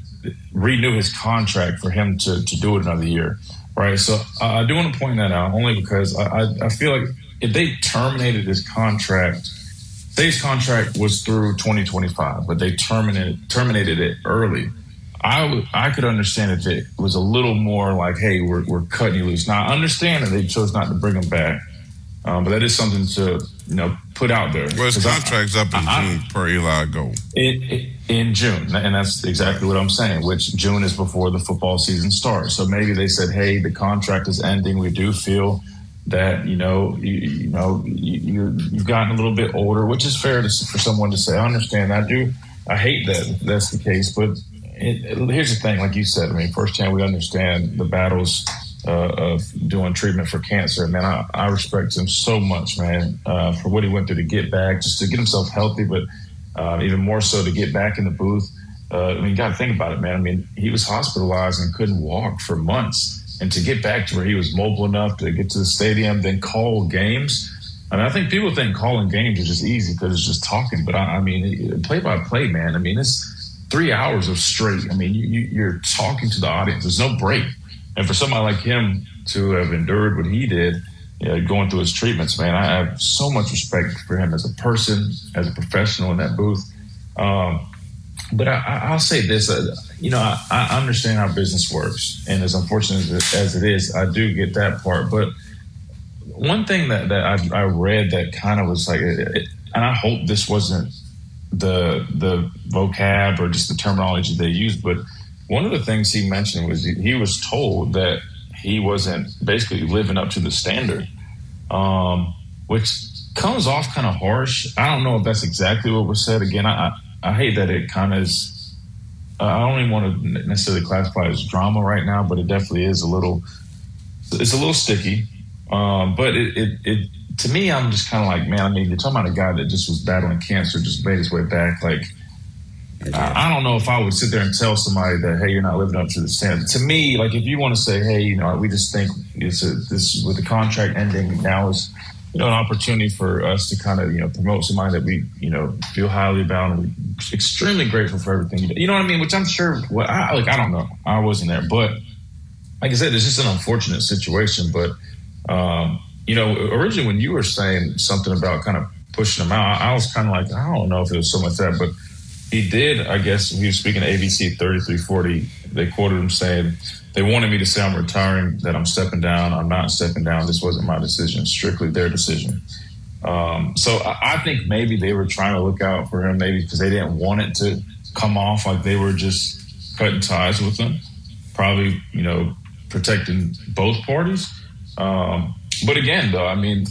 renew his contract for him to, to do it another year, right? So uh, I do want to point that out only because I, I, I feel like if they terminated his contract, say his contract was through 2025, but they terminated terminated it early. I, w- I could understand if it was a little more like, hey, we're, we're cutting you loose. Now, I understand that they chose not to bring him back, um, but that is something to you know put out there. Well, his contract's I, up in I, June I, per Eli Gold. In, in June, and that's exactly what I'm saying. Which June is before the football season starts. So maybe they said, "Hey, the contract is ending. We do feel that you know you, you know you, you've gotten a little bit older, which is fair to, for someone to say. I understand. I do. I hate that that's the case, but it, it, here's the thing. Like you said, I mean, firsthand, we understand the battles uh, of doing treatment for cancer. Man, I, I respect him so much, man, uh, for what he went through to get back, just to get himself healthy, but uh, even more so to get back in the booth. Uh, I mean, you got to think about it, man. I mean, he was hospitalized and couldn't walk for months. And to get back to where he was mobile enough to get to the stadium, then call games. I mean, I think people think calling games is just easy because it's just talking. But I, I mean, play by play, man. I mean, it's three hours of straight. I mean, you, you're talking to the audience. There's no break. And for somebody like him to have endured what he did, you know, going through his treatments, man, I have so much respect for him as a person, as a professional in that booth. Um, but I, will say this, uh, you know, I, I, understand how business works, and as unfortunate as it is, I do get that part. But one thing that, that I, I read that kind of was like, it, and I hope this wasn't the the vocab or just the terminology they used, but one of the things he mentioned was he was told that he wasn't basically living up to the standard, um, which comes off kind of harsh. I don't know if that's exactly what was said. Again, I, I hate that it kind of is. I don't even want to necessarily classify as drama right now, but it definitely is a little it's a little sticky. Um, but it, it, it, to me, I'm just kind of like, man, I mean, you're talking about a guy that just was battling cancer, just made his way back. Like, I, don't know if I would sit there and tell somebody that, hey, you're not living up to the standard. To me, like, if you want to say, hey, you know, we just think it's a, this with the contract ending now is, you know, an opportunity for us to kind of, you know, promote somebody that we, you know, feel highly about and we're extremely grateful for everything you know what I mean? Which I'm sure, well, I, like, I don't know. I wasn't there, but like I said, it's just an unfortunate situation. But, um, you know, originally when you were saying something about kind of pushing them out, I was kind of like, I don't know if it was so much that, but he did, I guess, he was speaking to ABC 3340. They quoted him saying, they wanted me to say I'm retiring, that I'm stepping down. I'm not stepping down. This wasn't my decision, strictly their decision. Um, so I, I think maybe they were trying to look out for him, maybe because they didn't want it to come off like they were just cutting ties with him. Probably, you know, protecting both parties. Um, but again, though, I mean,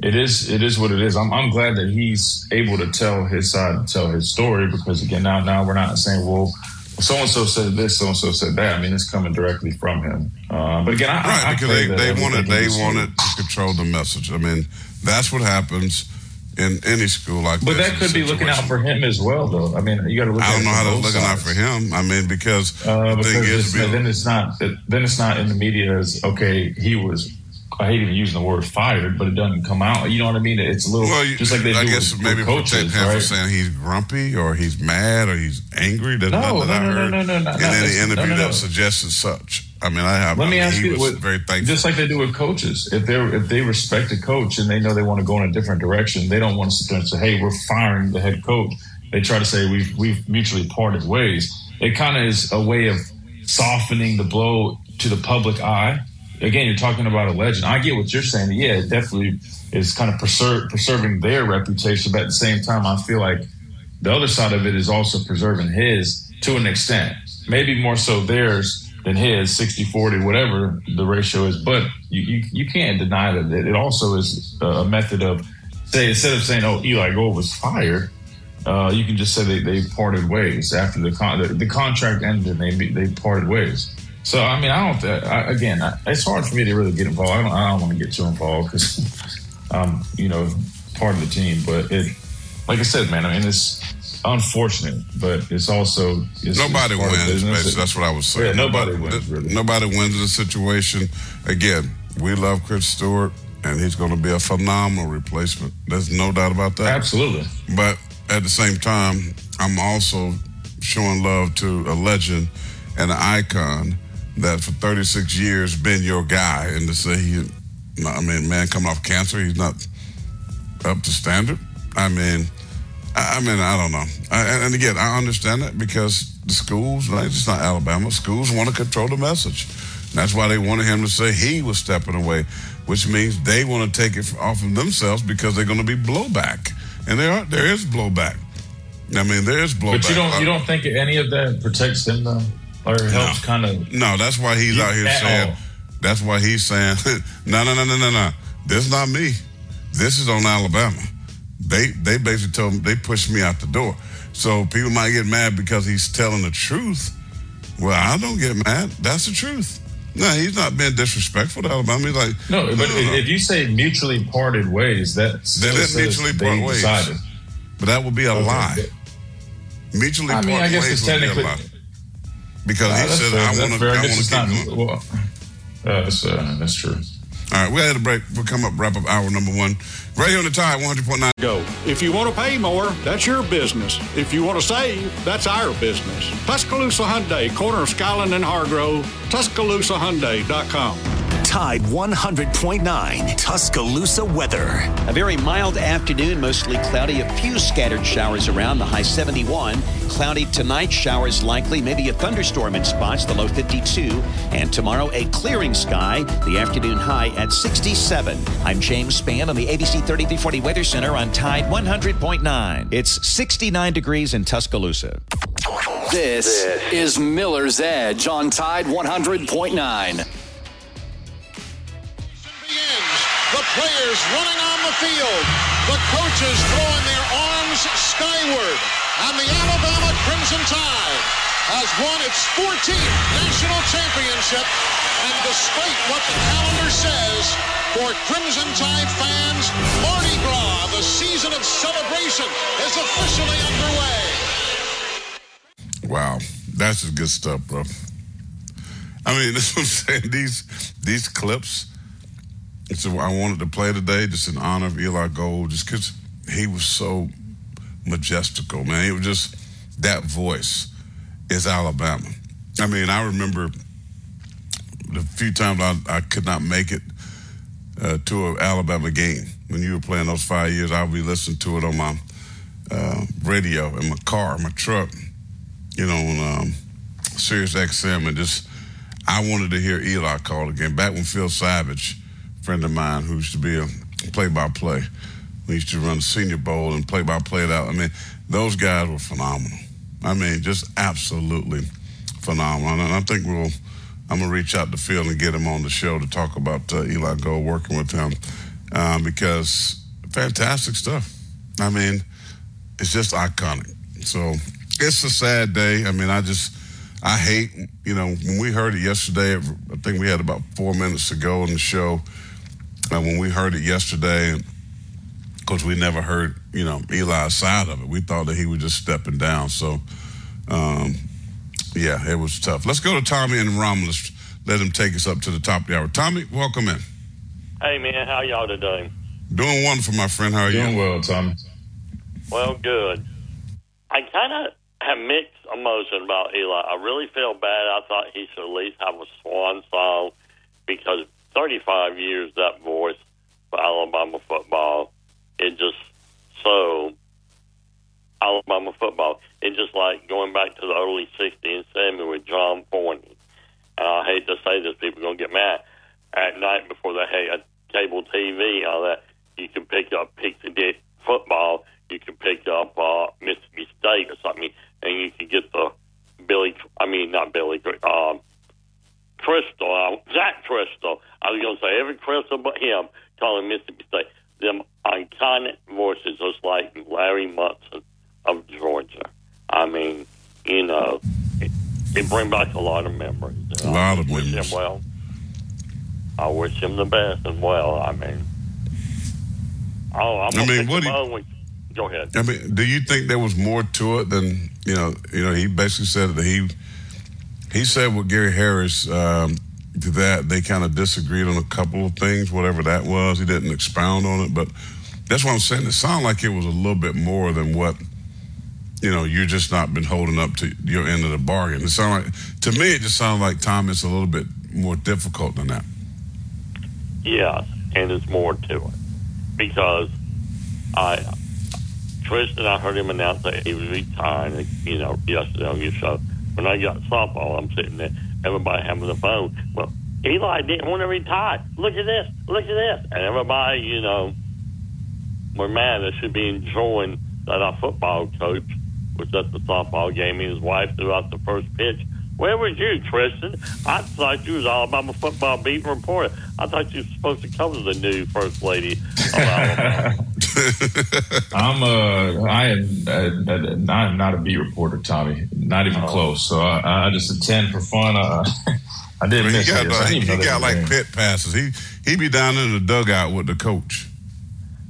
it is it is what it is. I'm, I'm glad that he's able to tell his side and tell his story because again, now now we're not saying well, so and so said this, so and so said that. I mean, it's coming directly from him. Uh, but again, I, right I, I because they, they wanted they wanted to control the message. I mean, that's what happens in any school like that. But that could be looking out for him as well, though. I mean, you got to look. I don't know how both looking out for him. I mean, because Uh, the because thing is, then it's not then it's not in the media as okay he was I hate even using the word fired but it doesn't come out you know what I mean it's a little well, just like they I do guess with, maybe with coaches him right for saying he's grumpy or he's mad or he's angry. That's No, nothing that no, I no, heard no, no, no, in any interview no, no, no. that suggested such. I mean, I have. Let I me mean, ask you, was what- very thankful. just like they do with coaches. If they if they respect a coach and they know they want to go in a different direction, they don't want to sit there and say, "Hey, we're firing the head coach." They try to say we've we've mutually parted ways. It kind of is a way of softening the blow to the public eye. Again, you're talking about a legend. I get what you're saying. Yeah, it definitely is kind of preserving their reputation, but at the same time, I feel like the other side of it is also preserving his to an extent. Maybe more so theirs than his, 60 40, whatever the ratio is. But you, you, you can't deny that it, also is a method of, say, instead of saying, oh, Eli Gold was fired, uh, you can just say they, they parted ways after the, con- the, the contract ended. They they parted ways. So I mean, I don't. I, again, I, it's hard for me to really get involved. I don't, I don't want to get too involved because I'm, um, you know, part of the team. But it, like I said, man, I mean, it's unfortunate, but it's also it's, Nobody it's wins. Basically. That's what I was saying. Yeah, nobody wins, really. Nobody wins in the situation. Again, we love Chris Stewart, and he's going to be a phenomenal replacement. There's no doubt about that. Absolutely. But at the same time, I'm also showing love to a legend and an icon that for 36 years been your guy, and to say he, I mean, man, coming off cancer, he's not up to standard. I mean, I I mean, I don't know. I, and- again, I understand that because the schools, like, it's not Alabama, schools want to control the message. That's why they wanted him to say he was stepping away, which means they want to take it off of themselves because they're going to be blowback, and there are there is blowback. I mean, there is blowback. But you don't you don't think any of that protects him though, or helps kind of? No, that's why he's out here saying. all. That's why he's saying, <laughs> no, no, no, no, no, no. This is not me. This is on Alabama. They they basically told me they pushed me out the door. So people might get mad because he's telling the truth. Well, I don't get mad. That's the truth. No, he's not being disrespectful to Alabama. He's like, No, but if, if you say mutually parted ways, that didn't says mutually parted ways. decided. But that would be a Okay. lie. Mutually I mean, I guess ways it's would be a technically-. Because Uh, he that's said, fair, I that's want to fair. I I want to keep not- going. well, uh, that's, uh, that's true. All right, we had a break. We'll come up, wrap up hour number one. Right here on the tide, 100.9. Go. If you want to pay more, that's your business. If you want to save, that's our business. Tuscaloosa Hyundai, corner of Skyland and Hargrove, TuscaloosaHyundai.com. Tide 100.9 Tuscaloosa weather. A very mild afternoon, mostly cloudy. A few scattered showers around, the high 71. Cloudy tonight, showers likely, maybe a thunderstorm in spots, the low 52. And tomorrow, a clearing sky, the afternoon high at 67. I'm James Spann on the ABC 3340 Weather Center on Tide 100.9. It's 69 degrees in Tuscaloosa. This, is Miller's Edge on Tide 100.9. The players running on the field. The coaches throwing their arms skyward. And the Alabama Crimson Tide has won its 14th national championship And despite what the calendar says, for Crimson Tide fans, Mardi Gras, the season of celebration, is officially underway. Wow, that's good stuff, bro. I mean, <laughs> that's what I'm saying. These these clips. It's a, I wanted to play today just in honor of Eli Gold, just because he was so majestical, man. It was just that voice is Alabama. I mean, I remember the few times I, I could not make it uh, to an Alabama game when you were playing those five years. I would be listening to it on my uh, radio in my car, my truck, you know, on um, Sirius XM, and just I wanted to hear Eli call again. Back when Phil Savage, friend of mine who used to be a play-by-play, we used to run Senior Bowl and play-by-play it out. I mean, those guys were phenomenal. I mean, just absolutely phenomenal. And I think we'll. I'm gonna reach out to Phil and get him on the show to talk about uh, Eli Gold, working with him, um, because fantastic stuff. I mean, it's just iconic. So it's a sad day. I mean, I just I hate you know when we heard it yesterday. I think we had about four minutes to go in the show. And when we heard it yesterday, because we never heard you know Eli's side of it, we thought that he was just stepping down. So. Um, yeah, it was tough. Let's go to Tommy and Romulus. Let him take us up to the top of the hour. Tommy, welcome in. Hey man, how y'all today? Doing wonderful, my friend. How are Doing you? Doing well, Tommy. Well, good. I kind of have mixed emotion about Eli. I really feel bad. I thought he should at least have a swan song because 35 years that voice for Alabama football, it just so Alabama football. It's just like going back to the early 60s and 70s with John Forney. And I hate to say this, people are going to get mad. At night before they had cable TV all that, you can pick up Pixie Dick football. You can pick up uh, Mississippi State or something, and you can get the Billy, I mean, not Billy, um, Crystal, uh, Jack Cristil. I was going to say every Crystal but him calling Mississippi State. Them iconic voices, just like Larry Munson of Georgia. I mean, you know, it, it brings back a lot of memories. A lot of wish memories. him well. I wish him the best as well. I mean, oh, I'm I gonna mean, what do you- Go ahead. I mean, do you think there was more to it than you know? You know, he basically said that he he said with Gary Harris um, that they kind of disagreed on a couple of things, whatever that was. He didn't expound on it, but that's what I'm saying. It sounded like it was a little bit more than what you know. You're just not been holding up to your end of the bargain. It sounded like to me, it just sounded like Tom is a little bit more difficult than that. Yes, and there's more to it because I, Tristan, I heard him announce that he was retiring. You know, yesterday on your show. When I got softball, I'm sitting there, everybody having the phone. Well, Eli didn't want to retire. Look at this. Look at this. And everybody, you know, were mad. They should be enjoying that our football coach was at the softball game. and His wife threw out the first pitch. Where was you, Tristan? I thought you was Alabama football beat reporter. I thought you were supposed to cover the new first lady of Alabama. <laughs> <laughs> I'm uh, I am uh, uh, I'm not a beat reporter, Tommy. Not even close. So I, I just attend for fun. Uh, <laughs> I did I mean, he miss got, it. I uh, didn't he, he got like there. pit passes. He he be down in the dugout with the coach.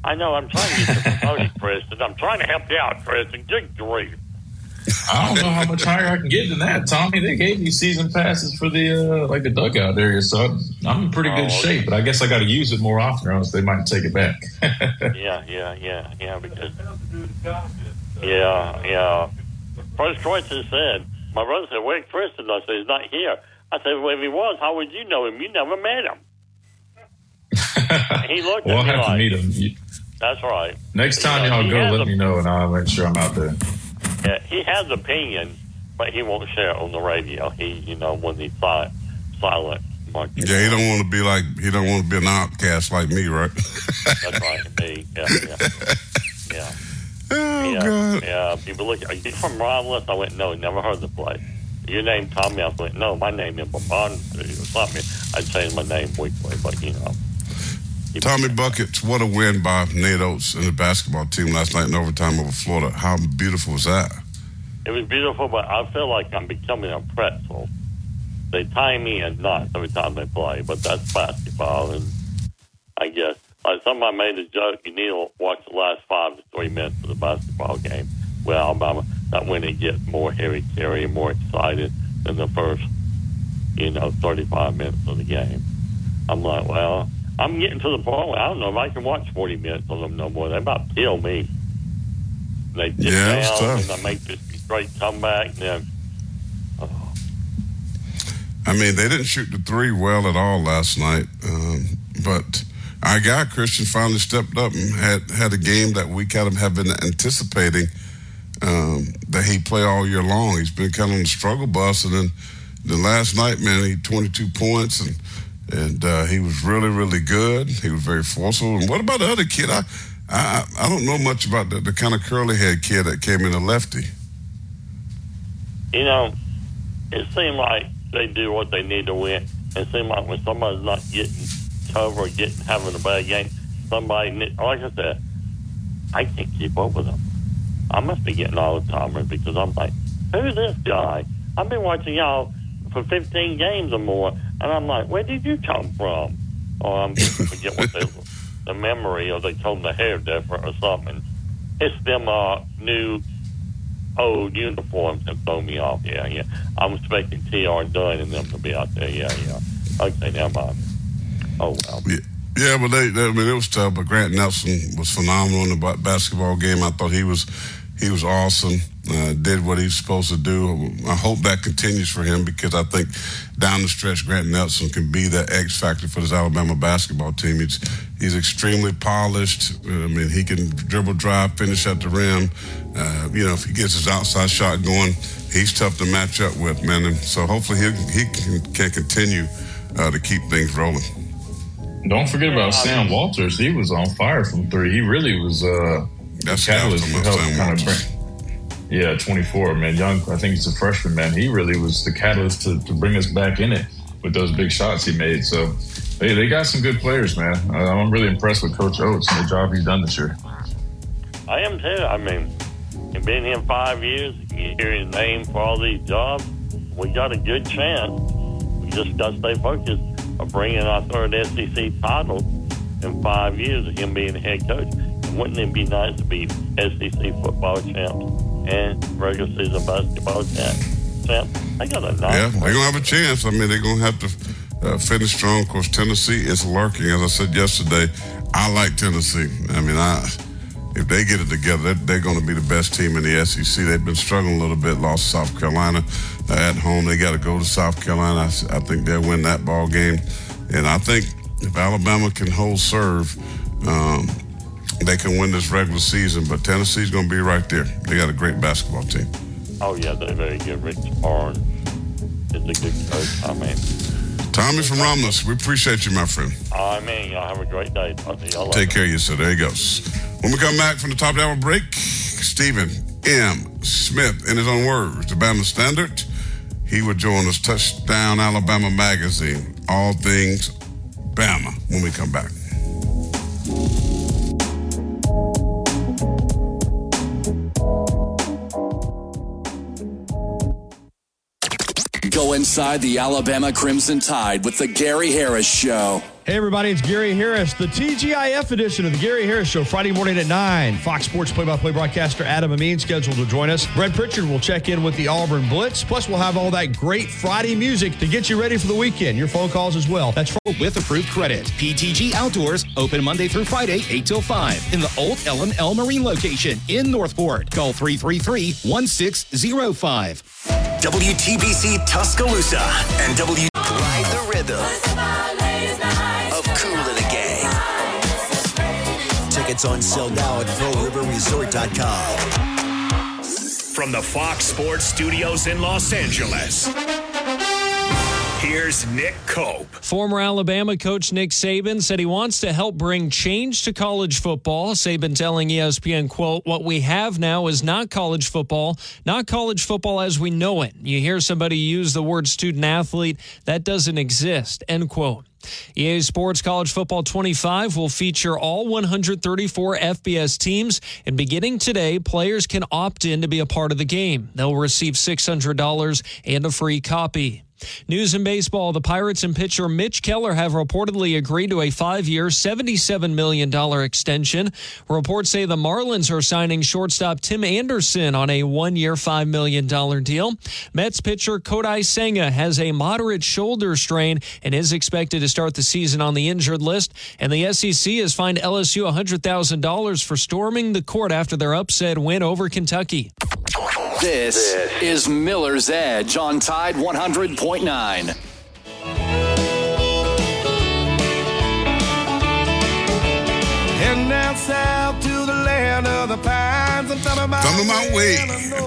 I know. I'm trying to get you <laughs> promoted, Tristan. I'm trying to help you out, Preston. Good grief. I don't know how much higher I can get than that, Tommy. They gave me season passes for the uh, like the dugout area, so I'm, I'm in pretty Oh, good okay. shape. But I guess I got to use it more often, or else they might take it back. <laughs> Yeah, yeah, yeah, yeah. Because yeah, yeah. First choice is said, my brother said, "Where's Tristan?" I said, "He's not here." I said, "Well, if he was, how would you know him? You never met him." He looked <laughs> we'll at me have to meet him. "That's right." Next time You know, y'all go, let me know, and I'll make sure I'm out there. Yeah, he has opinion, but he won't share it on the radio. He, you know, when he's si- silent. Like, Yeah, he don't want to be like he don't want to be an outcast like me, right? That's right, <laughs> me. Yeah, yeah, oh, yeah. Oh yeah, God. yeah. People look. Are you from Romulus? I went, no, never heard the place. Your name Tommy? I went, no, my name is Bond or something. I change my name weekly, but you know. Tommy Buckets, what a win by Nate Oats and the basketball team last night in overtime over Florida. How beautiful was that? It was beautiful, but I feel like I'm becoming a pretzel. they tie me in knots every time they play, but that's basketball, and I guess uh, like somebody made a joke. You need to watch the last five to three minutes of the basketball game. Well, Alabama, that when it gets more hairy, carry, and more excited than the first, you know, 35 minutes of the game. I'm like, well, I'm getting to the point where I don't know if I can watch 40 minutes of them no more. They about kill me. They get Yeah, it's down tough. and they make this great comeback. And then, I mean, they didn't shoot the three well at all last night, um, but our guy Christian finally stepped up and had had a game that we kind of have been anticipating um, that he play all year long. He's been kind of on the struggle bus, and then the last night, man, he had 22 points and. And uh, he was really, really good. He was very forceful. And what about the other kid? I, I, I don't know much about the, the kind of curly head kid that came in a lefty. you know, it seemed like they do what they need to win. It seemed like when somebody's not getting cover or getting having a bad game, somebody like I said, I can't keep up with them. I must be getting all the timers because I'm like, who's this guy? I've been watching y'all for 15 games or more, and I'm like, where did you come from? Or I'm forget what they, were the memory, or they told them the hair different or something. It's them uh, new old uniforms that throw me off. Yeah, yeah. I'm expecting T.R. Dunn and them to be out there. Yeah, yeah. Okay, never mind. Oh, well. Yeah, yeah, but they, they, I mean, it was tough. But Grant Nelson was phenomenal in the ba- basketball game. I thought he was he was awesome. Uh, did what he's supposed to do. I hope that continues for him because I think down the stretch, Grant Nelson can be that X factor for this Alabama basketball team. He's he's extremely polished. I mean, he can dribble, drive, finish at the rim. Uh, you know, if he gets his outside shot going, he's tough to match up with, man. And so hopefully he he can, can continue uh, to keep things rolling. Don't forget about Sam Walters. He was on fire from three. He really was uh, That's catalyst help kind of bring. Yeah, 24, man. Young, I think he's a freshman, man. He really was the catalyst to, to bring us back in it with those big shots he made. So they, they got some good players, man. I'm really impressed with Coach Oats and the job he's done this year. I am too. I mean, been here five years. You hear his name for all these jobs. We got a good chance. We just got to stay focused of bringing our third SEC title in five years of him being the head coach. Wouldn't it be nice to be SEC football champs and regular season basketball champ? champ? They got a nice. Yeah, they're gonna have a chance. I mean, they're gonna have to uh, finish strong. Of course, Tennessee is lurking. As I said yesterday, I like Tennessee. I mean, I if they get it together, they're, going to be the best team in the SEC. They've been struggling a little bit. Lost to South Carolina uh, at home. They got to go to South Carolina. I think they'll win that ball game. And I think if Alabama can hold serve, um, they can win this regular season. But Tennessee's going to be right there. They got a great basketball team. Oh yeah, they're very good. Rick Barnes is a good coach. I mean, Tommy from Romulus, we appreciate you, my friend. I mean, y'all have a great day. Y'all Take care of you, sir. There he goes. When we come back from the top hour break, Stephen M. Smith, in his own words, the Bama Standard, he will join us. Touchdown Alabama Magazine. All things Bama when we come back. Go inside the Alabama Crimson Tide with the Gary Harris Show. Hey, everybody, it's Gary Harris, the TGIF edition of the Gary Harris Show, Friday morning at 9. Fox Sports play by play broadcaster Adam Amin scheduled to join us. Brett Pritchard will check in with the Auburn Blitz. Plus, we'll have all that great Friday music to get you ready for the weekend. Your phone calls as well. That's with approved credit. PTG Outdoors, open Monday through Friday, 8 till 5 in the old Ellen L. Marine location in Northport. Call 333-1605. WTBC Tuscaloosa and W. Ride the rhythm of Cool and the Gang. Tickets on sale now at ProRiverResort.com. From the Fox Sports Studios in Los Angeles, here's Nick Cope. Former Alabama coach Nick Saban said he wants to help bring change to college football. Saban telling ESPN, quote, what we have now is not college football, not college football as we know it. You hear somebody use the word student athlete, that doesn't exist, end quote. EA Sports College Football 25 will feature all 134 FBS teams, and beginning today, players can opt in to be a part of the game. They'll receive $600 and a free copy. News in baseball the Pirates and pitcher Mitch Keller have reportedly agreed to a five year, $77 million extension. Reports say the Marlins are signing shortstop Tim Anderson on a one year, $5 million deal. Mets pitcher Kodai Senga has a moderate shoulder strain and is expected to start the season on the injured list. And the SEC has fined LSU $100,000 for storming the court after their upset win over Kentucky. This, is Miller's Edge on Tide 100.9. Heading down south to the land of the pines. I'm talking about Coming my way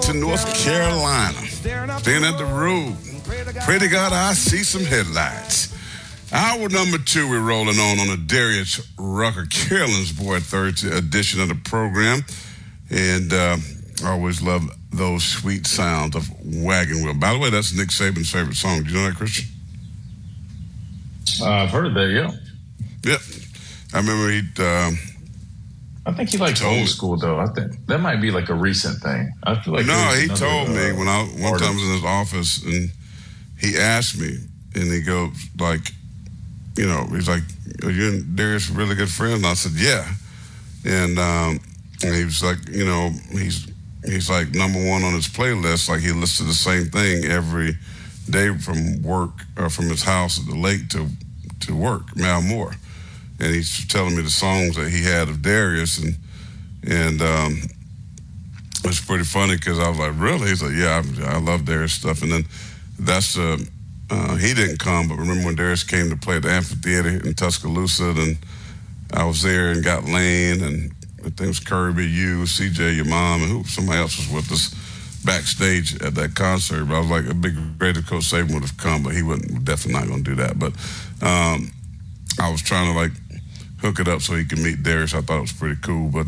to North Carolina. Staying at the road. Pray to God I see some headlights. Hour number two, we're rolling on on a Darius Rucker Carolyn's Boy third edition of the program. And uh, I always love those sweet sounds of Wagon Wheel. By the way, that's Nick Saban's favorite song. Do you know that, Christian? Uh, I've heard of that, yeah. Yep. I remember he. Um, I think he likes old me. school though. I think that might be like a recent thing. I feel like no, he another, told me uh, when I one time I was in his office and he asked me and he goes like, you know, he's like, "Are you and Darius really good friends?" And I said, "Yeah," and um, and he was like, you know, he's he's like number one on his playlist. Like he listens to the same thing every day from work or from his house at the lake to to work. Mal Moore, and he's telling me the songs that he had of Darius and and um, it's pretty funny because I was like, really? He's like, yeah, I, I love Darius stuff. And then that's the, uh, he didn't come, but remember when Darius came to play at the amphitheater in Tuscaloosa, and I was there and got Lane, and I think it was Kirby, you, CJ, your mom, and who, somebody else was with us backstage at that concert. But I was like, a big greater Coach Saban would have come, but he wasn't definitely not going to do that. But um, I was trying to like hook it up so he could meet Darius. I thought it was pretty cool, but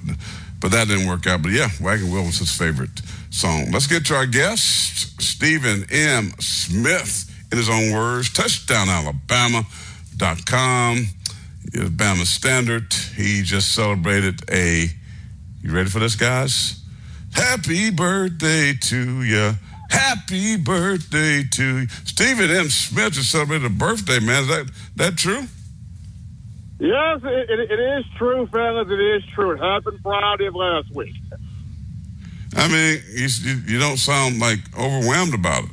but that didn't work out. But yeah, Wagon Wheel was his favorite song. Let's get to our guest, Stephen M. Smith, in his own words, touchdownalabama.com, Alabama Standard. He just celebrated a, you ready for this, guys? Happy birthday to you. Happy birthday to you. Stephen M. Smith just celebrated a birthday, man. Is that, that true? Yes, it, it, it is true, fellas. It is true. It happened Friday of last week. I mean, you, you, you don't sound like overwhelmed about it.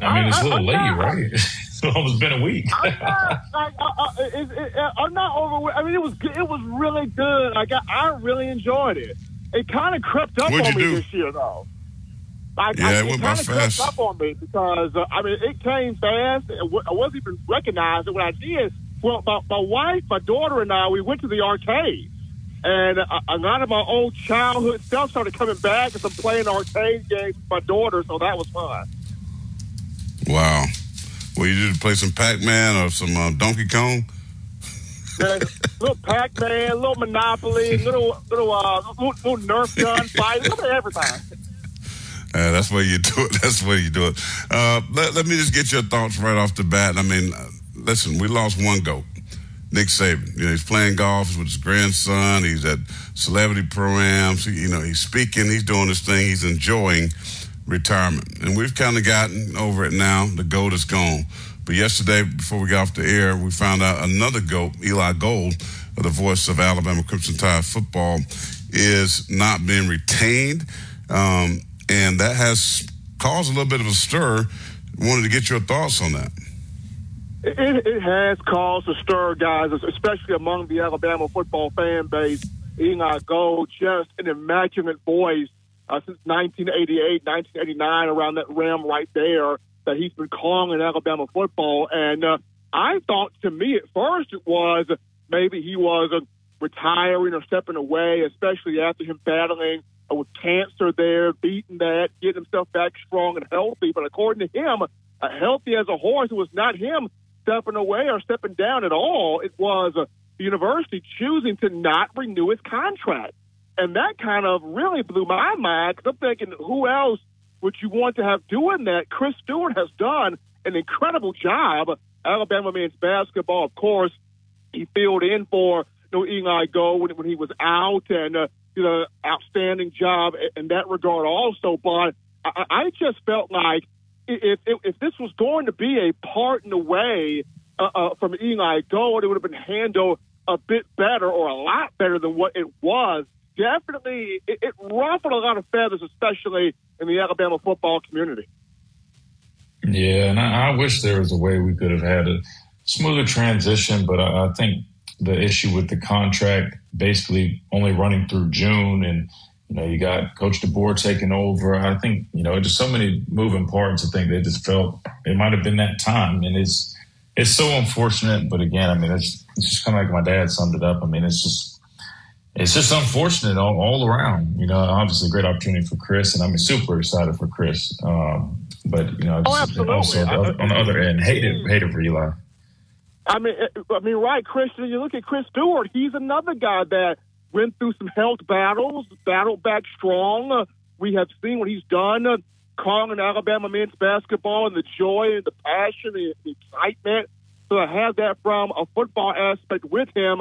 I mean, it's a little late, right? <laughs> <laughs> it's almost been a week. I'm not, like, uh, uh, it, it, uh, I'm not over. I mean, it was good. it was really good. Like I, I really enjoyed it. It kind of crept up What'd on me do? this year, though. Like, Yeah, I, it went by kind of crept up on me because uh, I mean, it came fast. It I wasn't even recognizing when I did. Well, my, my wife, my daughter, and I, we went to the arcade. And a, a lot of my old childhood stuff started coming back as I'm playing arcade games with my daughter, so that was fun. Wow. Well, you did play some Pac Man or some uh, Donkey Kong? Little Pac-Man, little Monopoly, little little uh, little, little Nerf gun fight, little everything. Uh, that's where you do it. <laughs> That's where you do it. Uh, let, let me just get your thoughts right off the bat. I mean, uh, listen, we lost one goat, Nick Saban. You know, he's playing golf with his grandson. He's at celebrity programs. He- You know, he's speaking. He's doing his thing. He's enjoying retirement, and we've kind of gotten over it now. The goat is gone. But yesterday, before we got off the air, we found out another goat, Eli Gold, the voice of Alabama Crimson Tide football, is not being retained. Um, and that has caused a little bit of a stir. Wanted to get your thoughts on that. It, it has caused a stir, guys, especially among the Alabama football fan base. Eli Gold, just an immaculate voice uh, since 1988, 1989, around that rim right there that he's been calling in Alabama football. And uh, I thought, to me, at first, it was maybe he was uh, retiring or stepping away, especially after him battling uh, with cancer there, beating that, getting himself back strong and healthy. But according to him, uh, healthy as a horse, it was not him stepping away or stepping down at all. It was uh, the university choosing to not renew his contract. And that kind of really blew my mind because I'm thinking, who else would you want to have doing that? Chris Stewart has done an incredible job. Alabama men's basketball, of course, he filled in for you know, Eli Go when, when he was out and uh, did an outstanding job in that regard also. But I, I just felt like if, if, if this was going to be a part in the way uh, uh, from Eli Gold, it would have been handled a bit better or a lot better than what it was. Definitely, it, it ruffled a lot of feathers, especially in the Alabama football community. Yeah, and I, I wish there was a way we could have had a smoother transition, but I, I think the issue with the contract basically only running through June and you know, you got Coach DeBoer taking over. I think, you know, just so many moving parts. I think they just felt it might have been that time. And it's it's so unfortunate. But again, I mean, it's, it's just kind of like my dad summed it up. I mean, it's just it's just unfortunate all, all around. You know, obviously, a great opportunity for Chris, and I'm super excited for Chris. Um, but you know, oh, just, also on the other end, hated hated for Eli. I mean, I mean, right, Christian. You look at Chris Stewart; he's another guy that went through some health battles, battled back strong. Uh, we have seen what he's done, uh, calling Alabama men's basketball and the joy and the passion and the excitement. So to have that from a football aspect with him,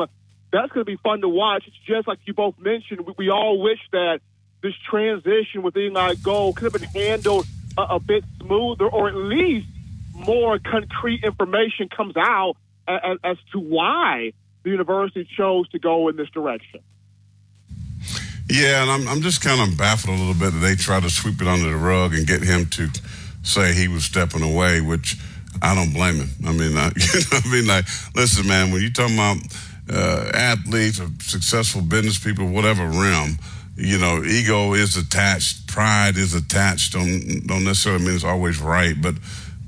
that's going to be fun to watch. It's just like you both mentioned, we, we all wish that this transition with Eli Gold could have been handled a, a bit smoother or at least more concrete information comes out as, as to why the university chose to go in this direction. Yeah, and I'm I'm just kind of baffled a little bit that they try to sweep it under the rug and get him to say he was stepping away, which I don't blame him. I mean, I, <laughs> you know, I mean, like, listen, man, when you talking about uh, athletes or successful business people, whatever realm, you know, ego is attached, pride is attached. Don't don't necessarily mean it's always right, but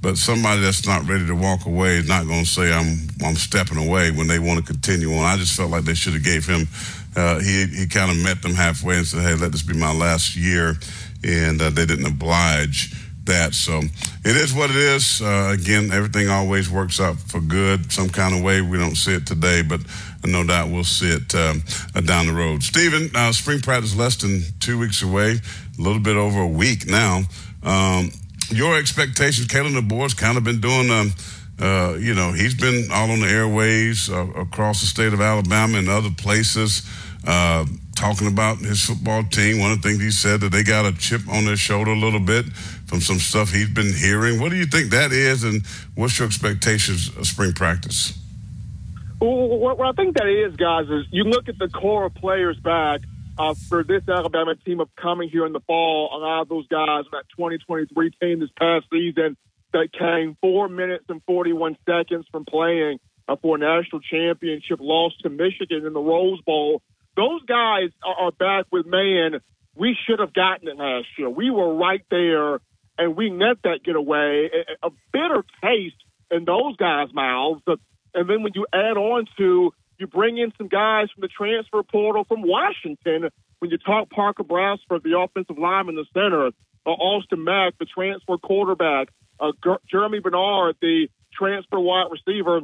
but somebody that's not ready to walk away is not going to say I'm I'm stepping away when they want to continue on. I just felt like they should have gave him uh, he he kind of met them halfway and said, "Hey, let this be my last year," and uh, they didn't oblige that. So it is what it is. Uh, again, everything always works out for good, some kind of way. We don't see it today, but no doubt we'll see it um, uh, down the road. Stephen, uh, spring practice less than two weeks away, a little bit over a week now. Um, your expectations, Kalen DeBoer's kind of been doing. Um, uh, you know, he's been all on the airways uh, across the state of Alabama and other places, uh, talking about his football team. One of the things he said that they got a chip on their shoulder a little bit from some stuff he's been hearing. What do you think that is, and what's your expectations of spring practice? What I think that is, guys, is you look at the core of players back uh, for this Alabama team of coming here in the fall. A lot of those guys in that 2023 team this past season that came four minutes and 41 seconds from playing uh, for a national championship, loss to Michigan in the Rose Bowl. Those guys are, back with, man, we should have gotten it last year. We were right there, and we let that get away. A bitter taste in those guys' mouths. And then when you add on to, you bring in some guys from the transfer portal from Washington, when you talk Parker Brailsford, the offensive lineman, in the center, uh, Austin Mack, the transfer quarterback, uh, Germie Bernard, the transfer wide receiver,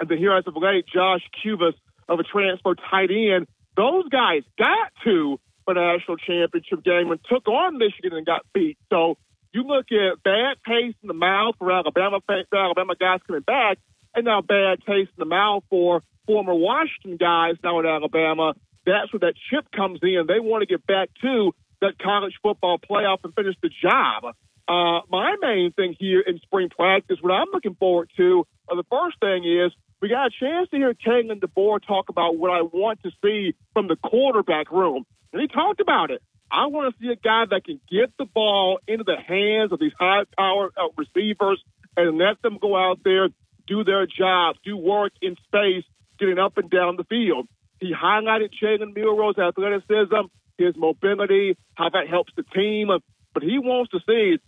and then here as of late, Josh Cuevas of a transfer tight end. Those guys got to a national championship game and took on Michigan and got beat. So you look at bad taste in the mouth for Alabama, for Alabama guys coming back, and now bad taste in the mouth for former Washington guys now in Alabama. That's where that chip comes in. They want to get back to that college football playoff and finish the job. Uh, my main thing here in spring practice, what I'm looking forward to, uh, the first thing is we got a chance to hear Kalen DeBoer talk about what I want to see from the quarterback room. And he talked about it. I want to see a guy that can get the ball into the hands of these high power uh, receivers and let them go out there, do their job, do work in space, getting up and down the field. He highlighted Jalen Milroe's athleticism, his mobility, how that helps the team. But he wants to see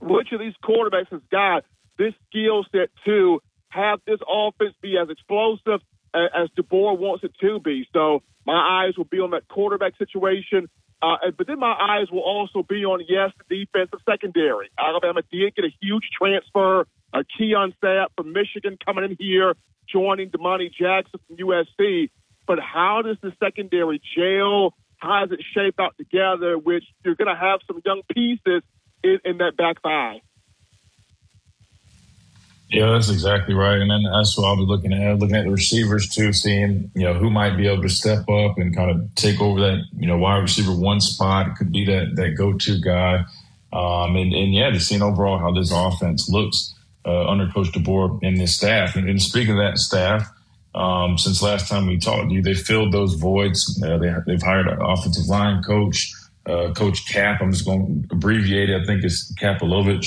which of these quarterbacks has got this skill set to have this offense be as explosive as, as DeBoer wants it to be. So my eyes will be on that quarterback situation. Uh, but then my eyes will also be on, yes, the defensive secondary. Alabama did get a huge transfer, a Keon Sapp from Michigan coming in here, joining Domani Jackson from USC. But how does the secondary gel? How does it shape out together? Which you're going to have some young pieces in, in that back five. Yeah, that's exactly right. And then that's what I'll be looking at, looking at the receivers too, seeing, you know, who might be able to step up and kind of take over that, you know, wide receiver one spot. It could be that, that go-to guy. Um, and, and yeah, just seeing overall how this offense looks uh, under Coach DeBoer and his staff. And, and speaking of that staff, um, since last time we talked to you, they filled those voids. Uh, they, they've hired an offensive line coach, uh, Coach Cap. I'm just going to abbreviate it. I think it's Kapilovic.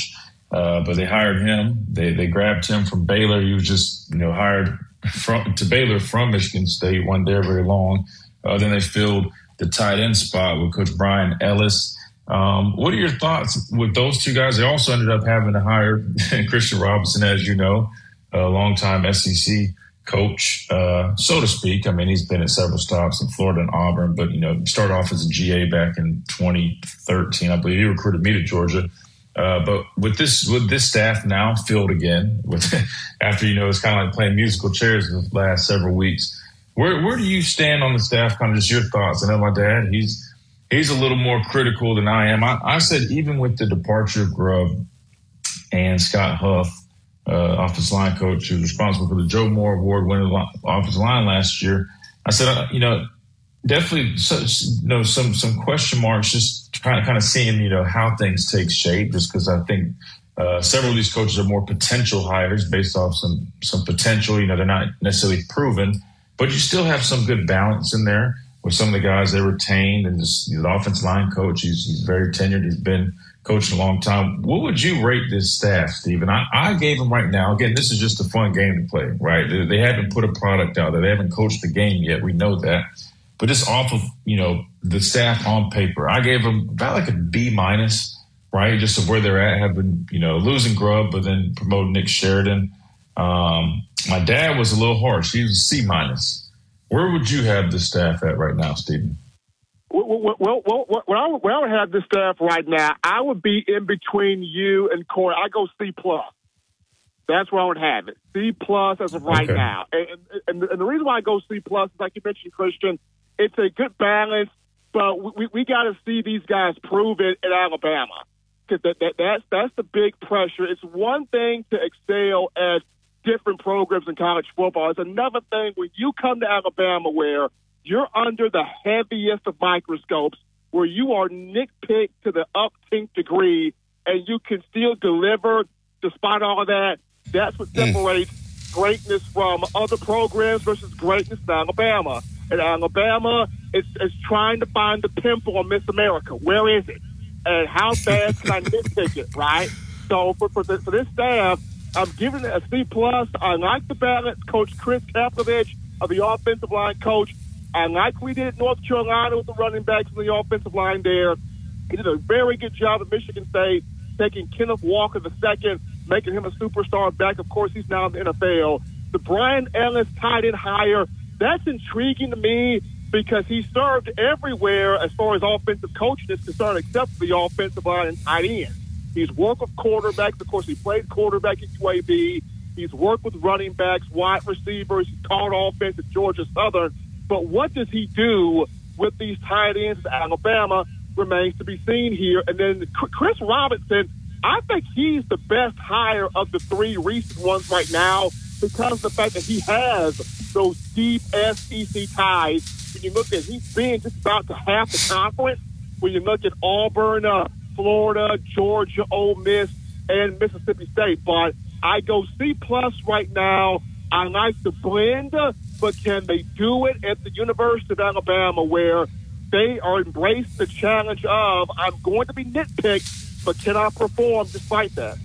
Uh, but they hired him. They they grabbed him from Baylor. He was just you know hired from to Baylor from Michigan State. wasn't there very long. Uh, then they filled the tight end spot with Coach Bryan Ellis. Um, what are your thoughts with those two guys? They also ended up having to hire <laughs> Christian Robinson, as you know, a longtime SEC coach, uh, so to speak. I mean, he's been at several stops in Florida and Auburn, but you know, started off as a GA back in 2013, I believe. He recruited me to Georgia. Uh, but with this with this staff now filled again, with <laughs> after you know it's kind of like playing musical chairs the last several weeks. Where where do you stand on the staff? Kind of just your thoughts. I know my dad he's he's a little more critical than I am. I, I said even with the departure of Grubb and Scott Huff, uh, offensive line coach who's responsible for the Joe Moore Award winning offensive line last year, I said uh, you know definitely you know some some question marks just kind of kind of seeing you know how things take shape just because I think uh, several of these coaches are more potential hires based off some some potential you know they're not necessarily proven but you still have some good balance in there with some of the guys they retained and just the offensive line coach. He's, he's very tenured. He's been coaching a long time. What would you rate this staff Stephen I, I gave them right now again this is just a fun game to play right? They, they haven't put a product out there. They haven't coached the game yet. We know that. But just off of you know the staff on paper, I gave them about like a B minus, right? Just of where they're at, have been you know losing Grubb, but then promoting Nick Sheridan. Um, my dad was a little harsh; he was a C minus. Where would you have the staff at right now, Stephen? Well, well, well, well when, I, when I would have the staff right now, I would be in between you and Corey. I go C plus. That's where I would have it. C plus as of right okay. now. And, and, and, the reason why I go C plus is like you mentioned, Christian, it's a good balance, but we, we got to see these guys prove it in Alabama because that, that, that's that's the big pressure. It's one thing to excel at different programs in college football. It's another thing when you come to Alabama where you're under the heaviest of microscopes, where you are nitpicked to the upteenth degree, and you can still deliver despite all of that. That's what mm. separates greatness from other programs versus greatness in Alabama in Alabama is, is trying to find the pimple on Miss America. Where is it? And how fast can I nitpick it, right? So for, for, the, for this staff, I'm giving it a C plus. I like the balance. Coach Chris Kapilovic of the offensive line coach. I like we did North Carolina with the running backs and the offensive line there. He did a very good job at Michigan State, taking Kenneth Walker the second, making him a superstar back. Of course, he's now in the NFL. The Bryan Ellis tied in higher that's intriguing to me because he served everywhere as far as offensive coaching is concerned, except for the offensive line and tight end. He's worked with quarterbacks. Of course, he played quarterback at UAB. He's worked with running backs, wide receivers. He's called offense at Georgia Southern. But what does he do with these tight ends at Alabama remains to be seen here. And then Chris Robinson, I think he's the best hire of the three recent ones right now because of the fact that he has those deep SEC ties. When you look at, he's been just about to half the conference. When you look at Auburn, uh, Florida, Georgia, Ole Miss, and Mississippi State, but I go C plus right now. I like the blend, but can they do it at the University of Alabama where they are embracing the challenge of I'm going to be nitpicked, but can I perform despite that?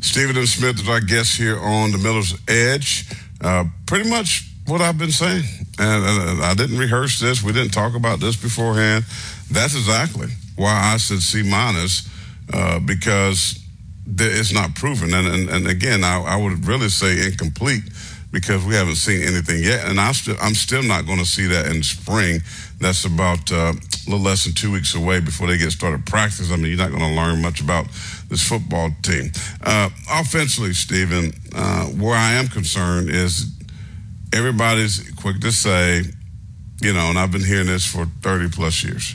Stephen M. Smith is our guest here on the Miller's Edge. Uh, pretty much what I've been saying. And, and I didn't rehearse this. We didn't talk about this beforehand. That's exactly why I said C minus uh, because it's not proven. And, and, and again, I, I, would really say incomplete because we haven't seen anything yet. And I st- I'm still not going to see that in spring. That's about uh, a little less than two weeks away before they get started practice. I mean, you're not going to learn much about this football team. Uh, offensively, Stephen, uh, where I am concerned is everybody's quick to say, you know, and I've been hearing this for 30 plus years.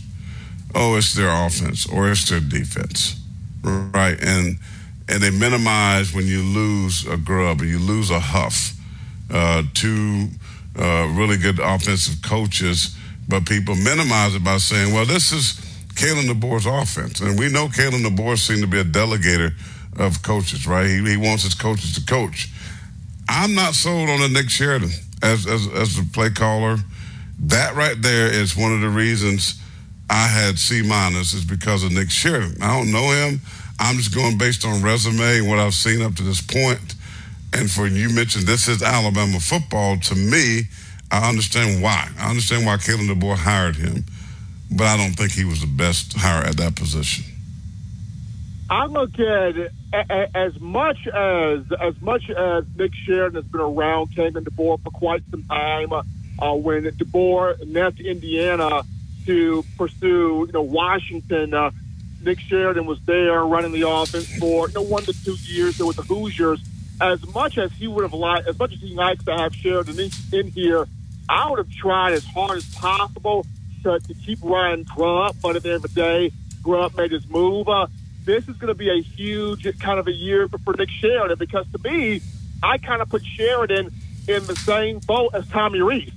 Oh, it's their offense or it's their defense, right? And and they minimize when you lose a Grubb or you lose a Huff, uh, two uh, really good offensive coaches, but people minimize it by saying, well, this is Kalen DeBoer's offense. And we know Kalen DeBoer seemed to be a delegator of coaches, right? He, he wants his coaches to coach. I'm not sold on a Nick Sheridan as, as, as a play caller. That right there is one of the reasons I had C minus is because of Nick Sheridan. I don't know him. I'm just going based on resume and what I've seen up to this point. And for you mentioned this is Alabama football. To me, I understand why. I understand why Kalen DeBoer hired him, but I don't think he was the best hire at that position. I look at as much as as much as Nick Sheridan has been around Kalen DeBoer for quite some time. Uh, when DeBoer left Indiana to pursue, you know, Washington, uh, Nick Sheridan was there running the offense for you know one to two years there with the Hoosiers. As much as he would have liked, as much as he likes to have Sheridan in, here, I would have tried as hard as possible to, to keep Ryan Grubb. But at the end of the day, Grubb made his move. Uh, this is going to be a huge kind of a year for Nick Sheridan because to me, I kind of put Sheridan in the same boat as Tommy Rees.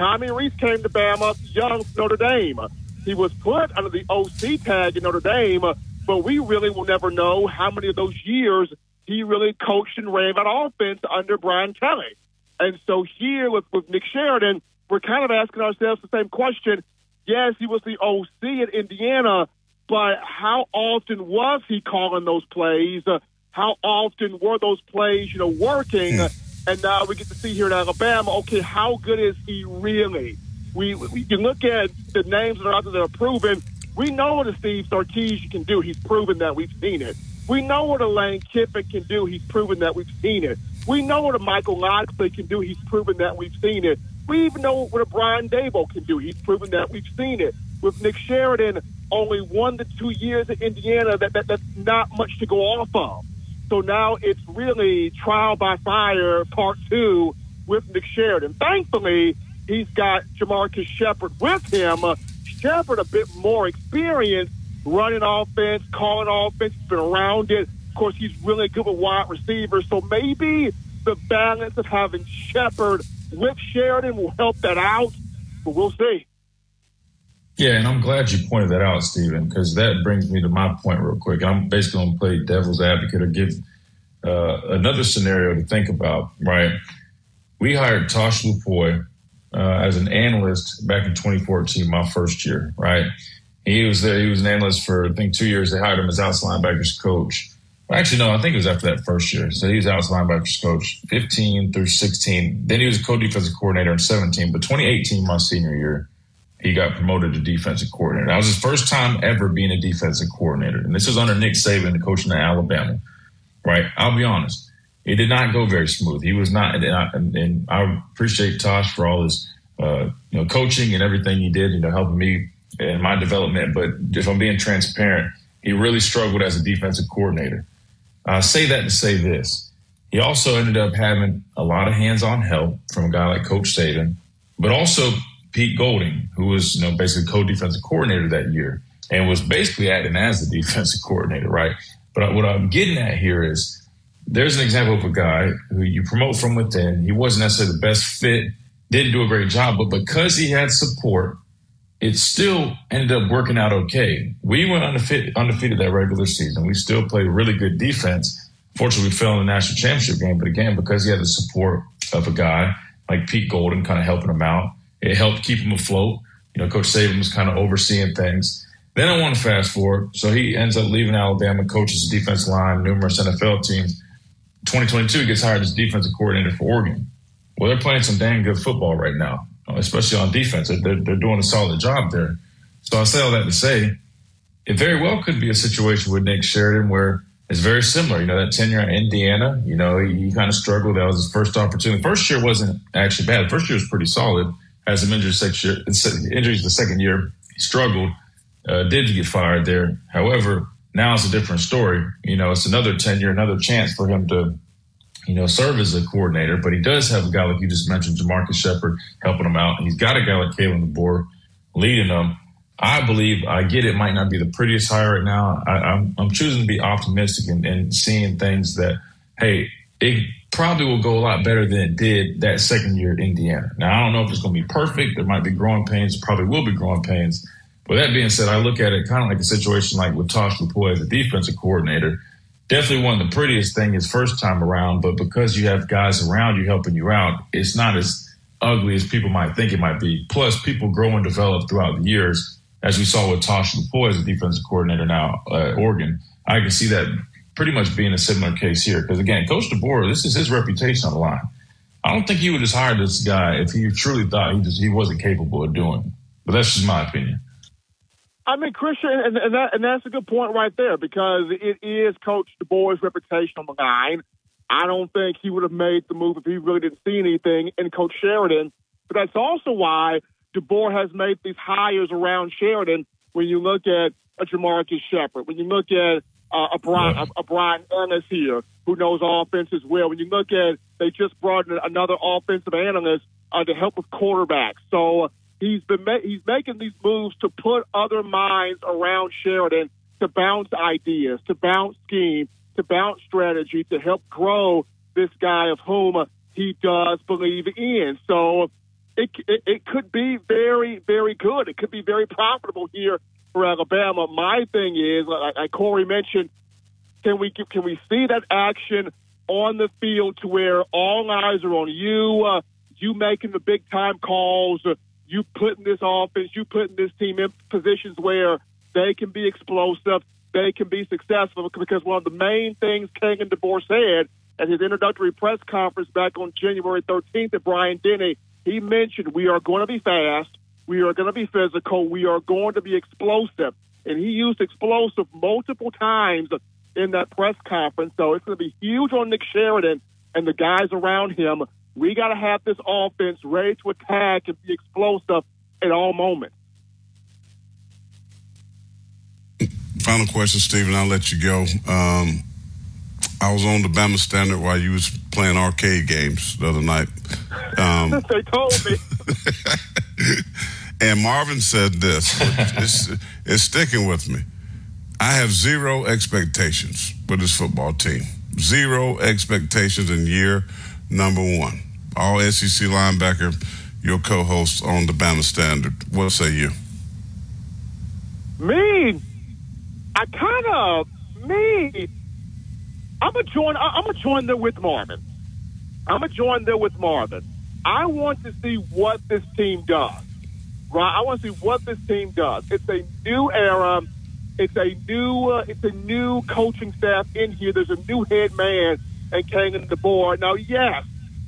Tommy Rees came to Bama young Notre Dame. He was put under the OC tag in Notre Dame, but we really will never know how many of those years he really coached and ran that offense under Brian Kelly. And so here with, with Nick Sheridan, we're kind of asking ourselves the same question. Yes, he was the OC at Indiana, but how often was he calling those plays? How often were those plays, you know, working? Hmm. And now we get to see here in Alabama, okay, how good is he really? We, we can look at the names that are out there that are proven. We know what a Steve Sarkisian can do. He's proven that. We've seen it. We know what a Lane Kiffin can do. He's proven that. We've seen it. We know what a Michael Locksley can do. He's proven that. We've seen it. We even know what a Brian Daboll can do. He's proven that. We've seen it. With Nick Sheridan, only one to two years at Indiana, that, that that's not much to go off of. So now it's really trial by fire part two with Nick Sheridan. Thankfully, he's got Jamarcus Shepard with him. Uh, Shepard a bit more experience running offense, calling offense, been around it. Of course, he's really good with wide receivers. So maybe the balance of having Shepard with Sheridan will help that out. But we'll see. Yeah, and I'm glad you pointed that out, Stephen, because that brings me to my point real quick. I'm basically going to play devil's advocate or give uh, another scenario to think about, right? We hired Tosh Lupoi uh, as an analyst back in 2014, my first year, right? He was there. He was an analyst for I think two years. They hired him as outside linebackers coach. Actually, no, I think it was after that first year. So he was outside linebackers coach 15 through 16. Then he was co-defensive coordinator in 17. But 2018, my senior year, he got promoted to defensive coordinator. That was his first time ever being a defensive coordinator. And this was under Nick Saban, the coaching at Alabama. Right? I'll be honest it did not go very smooth. He was not, and I, and I appreciate Tosh for all his, uh, you know, coaching and everything he did, you know, helping me in my development. But if I'm being transparent, he really struggled as a defensive coordinator. I say that to say this. He also ended up having a lot of hands-on help from a guy like Coach Saban, but also Pete Golding, who was, you know, basically co-defensive coordinator that year and was basically acting as the defensive <laughs> coordinator, right? But what I'm getting at here is there's an example of a guy who you promote from within. He wasn't necessarily the best fit, didn't do a great job, but because he had support, it still ended up working out okay. We went undefeated, undefeated that regular season. We still played really good defense. Fortunately, we fell in the national championship game, but again, because he had the support of a guy like Pete Golding kind of helping him out, it helped keep him afloat. You know, Coach Saban was kind of overseeing things. Then I want to fast forward. So he ends up leaving Alabama, coaches the defense line, numerous NFL teams. 2022 he gets hired as defensive coordinator for Oregon. Well, they're playing some dang good football right now, especially on defense. They're, they're doing a solid job there. So I say all that to say, it very well could be a situation with Nick Sheridan where it's very similar. You know, that tenure in Indiana, you know, he, he kind of struggled. That was his first opportunity. First year wasn't actually bad. First year was pretty solid. Had some injuries, injuries the second year. He struggled, uh, did get fired there. However, now it's a different story. You know, it's another tenure, another chance for him to, you know, serve as a coordinator. But he does have a guy like you just mentioned, Jamarcus Shepard, helping him out. He's got a guy like Kalen DeBoer leading them. I believe I get it might not be the prettiest hire right now. I, am choosing to be optimistic and, and seeing things that, hey, it probably will go a lot better than it did that second year at Indiana. Now I don't know if it's going to be perfect. There might be growing pains. Probably will be growing pains. With that being said, I look at it kind of like a situation like with Tosh Lupoi as a defensive coordinator. Definitely one of the prettiest thing his first time around, but because you have guys around you helping you out, it's not as ugly as people might think it might be. Plus, people grow and develop throughout the years, as we saw with Tosh Lupoi as a defensive coordinator now at Oregon. I can see that pretty much being a similar case here. Because again, Coach DeBoer, this is his reputation on the line. I don't think he would just hire this guy if he truly thought he just he wasn't capable of doing it. But that's just my opinion. I mean, Christian, and, and, that, and that's a good point right there because it is Coach DeBoer's reputation on the line. I don't think he would have made the move if he really didn't see anything in Coach Sheridan. But that's also why DeBoer has made these hires around Sheridan. When you look at a Jamarcus Shepard, when you look at uh, a Brian a, a Bryan Ellis here who knows offense as well. When you look at they just brought in another offensive analyst uh, to help with quarterbacks. So he's been ma- he's making these moves to put other minds around Sheridan to bounce ideas, to bounce scheme, to bounce strategy, to help grow this guy of whom he does believe in. So it, it, it could be very, very good. It could be very profitable here for Alabama. My thing is, like, Corey mentioned, can we can we see that action on the field to where all eyes are on you, uh, you making the big time calls, uh, you putting this offense, you putting this team in positions where they can be explosive, they can be successful. Because one of the main things Kalen DeBoer said at his introductory press conference back on January 13th at Bryant-Denny, he mentioned we are going to be fast, we are going to be physical, we are going to be explosive. And he used explosive multiple times in that press conference. So it's going to be huge on Nick Sheridan and the guys around him. We got to have this offense ready to attack and be explosive at all moments. Final question, Stephen. I'll let you go. Um, I was on the Bama Standard while you was playing arcade games the other night. Um, <laughs> they told me. <laughs> and Marvin said this. It's, it's sticking with me. I have zero expectations for this football team. Zero expectations in year number one. All SEC linebacker, your co-host on the Bama Standard. What say you? Me, I kind of me. I'm gonna join. I'm gonna join there with Marvin. I'm gonna join there with Marvin. I want to see what this team does. Right. I want to see what this team does. It's a new era it's a new uh, it's a new coaching staff in here. There's a new head man and Kalen DeBoer. Now, yes,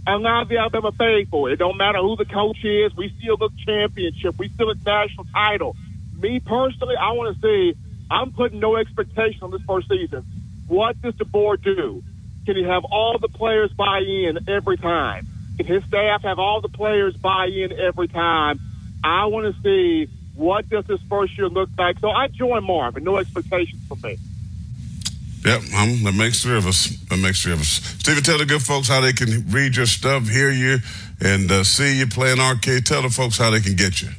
I love the Alabama faithful. It don't matter who the coach is. We still look championship. We still look national title. Me personally, I want to see. I'm putting no expectation on this first season. What does DeBoer do? Can he have all the players buy in every time? Can his staff have all the players buy in every time? I want to see what does this first year look like? So I join Marvin. No expectations for me. Yep, that makes three of us. Makes three of us. Stephen, tell the good folks how they can read your stuff, hear you, and uh, see you playing arcade. Tell the folks how they can get you.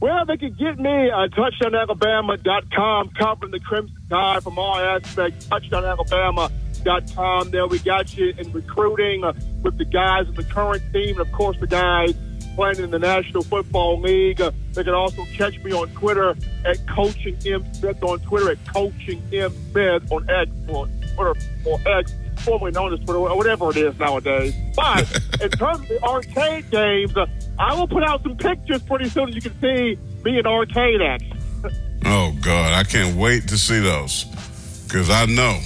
Well, they can get me at touchdownalabama.com, covering the Crimson Tide from all aspects. Touchdownalabama.com. There we got you in recruiting uh, with the guys in the current team, and of course the guys playing in the National Football League. Uh, they can also catch me on Twitter at Coaching M Smith on Twitter at Coaching M Smith on X or Twitter or X, formerly known as Twitter, or whatever it is nowadays. But <laughs> in terms of the arcade games, uh, I will put out some pictures pretty soon. As you can see me in arcade action. <laughs> oh God, I can't wait to see those because I know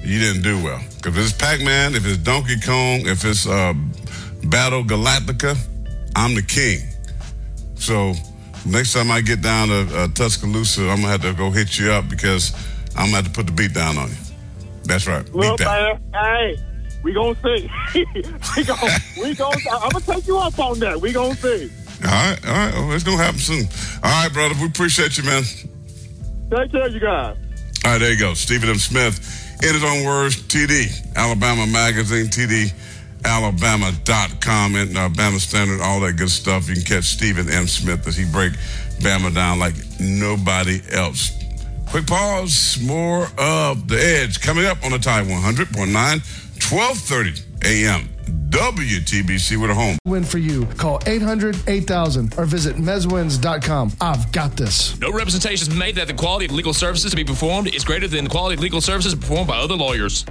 you didn't do well. If it's Pac-Man, if it's Donkey Kong, if it's uh, Battle Galactica I'm the king. So next time I get down to uh, Tuscaloosa, I'm gonna have to go hit you up because I'm gonna have to put the beat down on you. That's right. Well, beat man, hey, we gonna see. <laughs> we gonna, we gonna, I'm gonna take you up on that. We gonna see. All right, all right. Well, it's gonna happen soon. All right, brother. We appreciate you, man. Take care, you guys. All right, there you go. Stephen M. Smith, his own words, TD, Alabama Magazine, TD alabama.com and uh, Bama Standard, all that good stuff. You can catch Stephen M. Smith as he break Bama down like nobody else. Quick pause. More of the edge coming up on the Tide 100.9, 1230 a.m. WTBC with a home. Win for you. Call 800 8000 or visit mezwins.com. I've got this. No representations made that the quality of legal services to be performed is greater than the quality of legal services performed by other lawyers.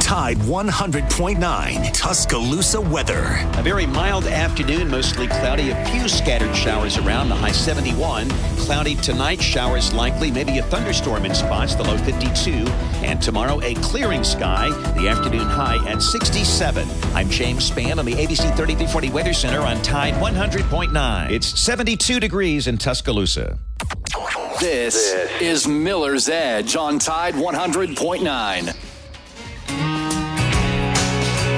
Tide 100.9 Tuscaloosa weather. A very mild afternoon, mostly cloudy. A few scattered showers around, the high 71. Cloudy tonight, showers likely, maybe a thunderstorm in spots, the low 52. And tomorrow, a clearing sky, the afternoon high at 67. I'm James Spann on the ABC 3340 Weather Center on Tide 100.9. It's 72 degrees in Tuscaloosa. This, is Miller's Edge on Tide 100.9.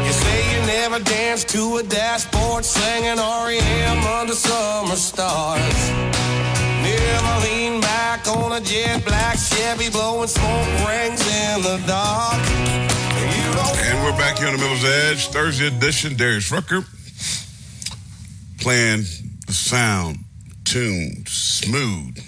You say you never danced to a dashboard singing REM under summer stars. Never lean back on a jet black Chevy blowing smoke rings in the dark. And we're back here on the Miller's Edge, Thursday edition. Darius Rucker playing the sound, tuned, smooth.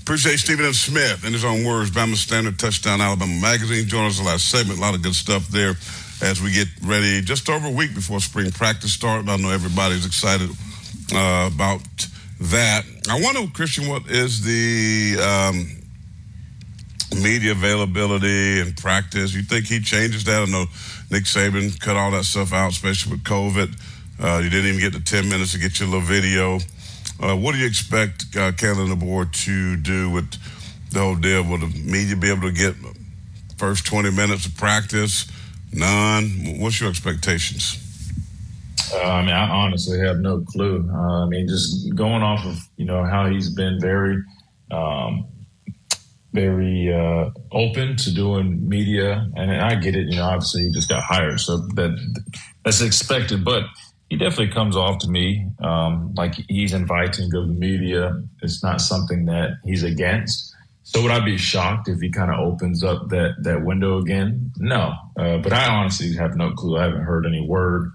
Appreciate Stephen F. Smith in his own words, Bama Standard Touchdown Alabama Magazine. Join us the last segment. A lot of good stuff there as we get ready just over a week before spring practice starts. I know everybody's excited uh, about that. I wonder, Christian, what is the um, media availability and practice? You think he changes that? I know Nick Saban cut all that stuff out, especially with COVID. Uh, you didn't even get the 10 minutes to get your little video. Uh, what do you expect uh, DeBoer to do with the whole deal? Will the media be able to get first 20 minutes of practice? None? What's your expectations? Uh, I mean, I honestly have no clue. Uh, I mean, just going off of you know how he's been very, um, very uh, open to doing media, and I get it. You know, obviously he just got hired, so that that's expected. But he definitely comes off to me um, like he's inviting the media. It's not something that he's against. So would I be shocked if he kind of opens up that that window again? No, uh, but I honestly have no clue. I haven't heard any word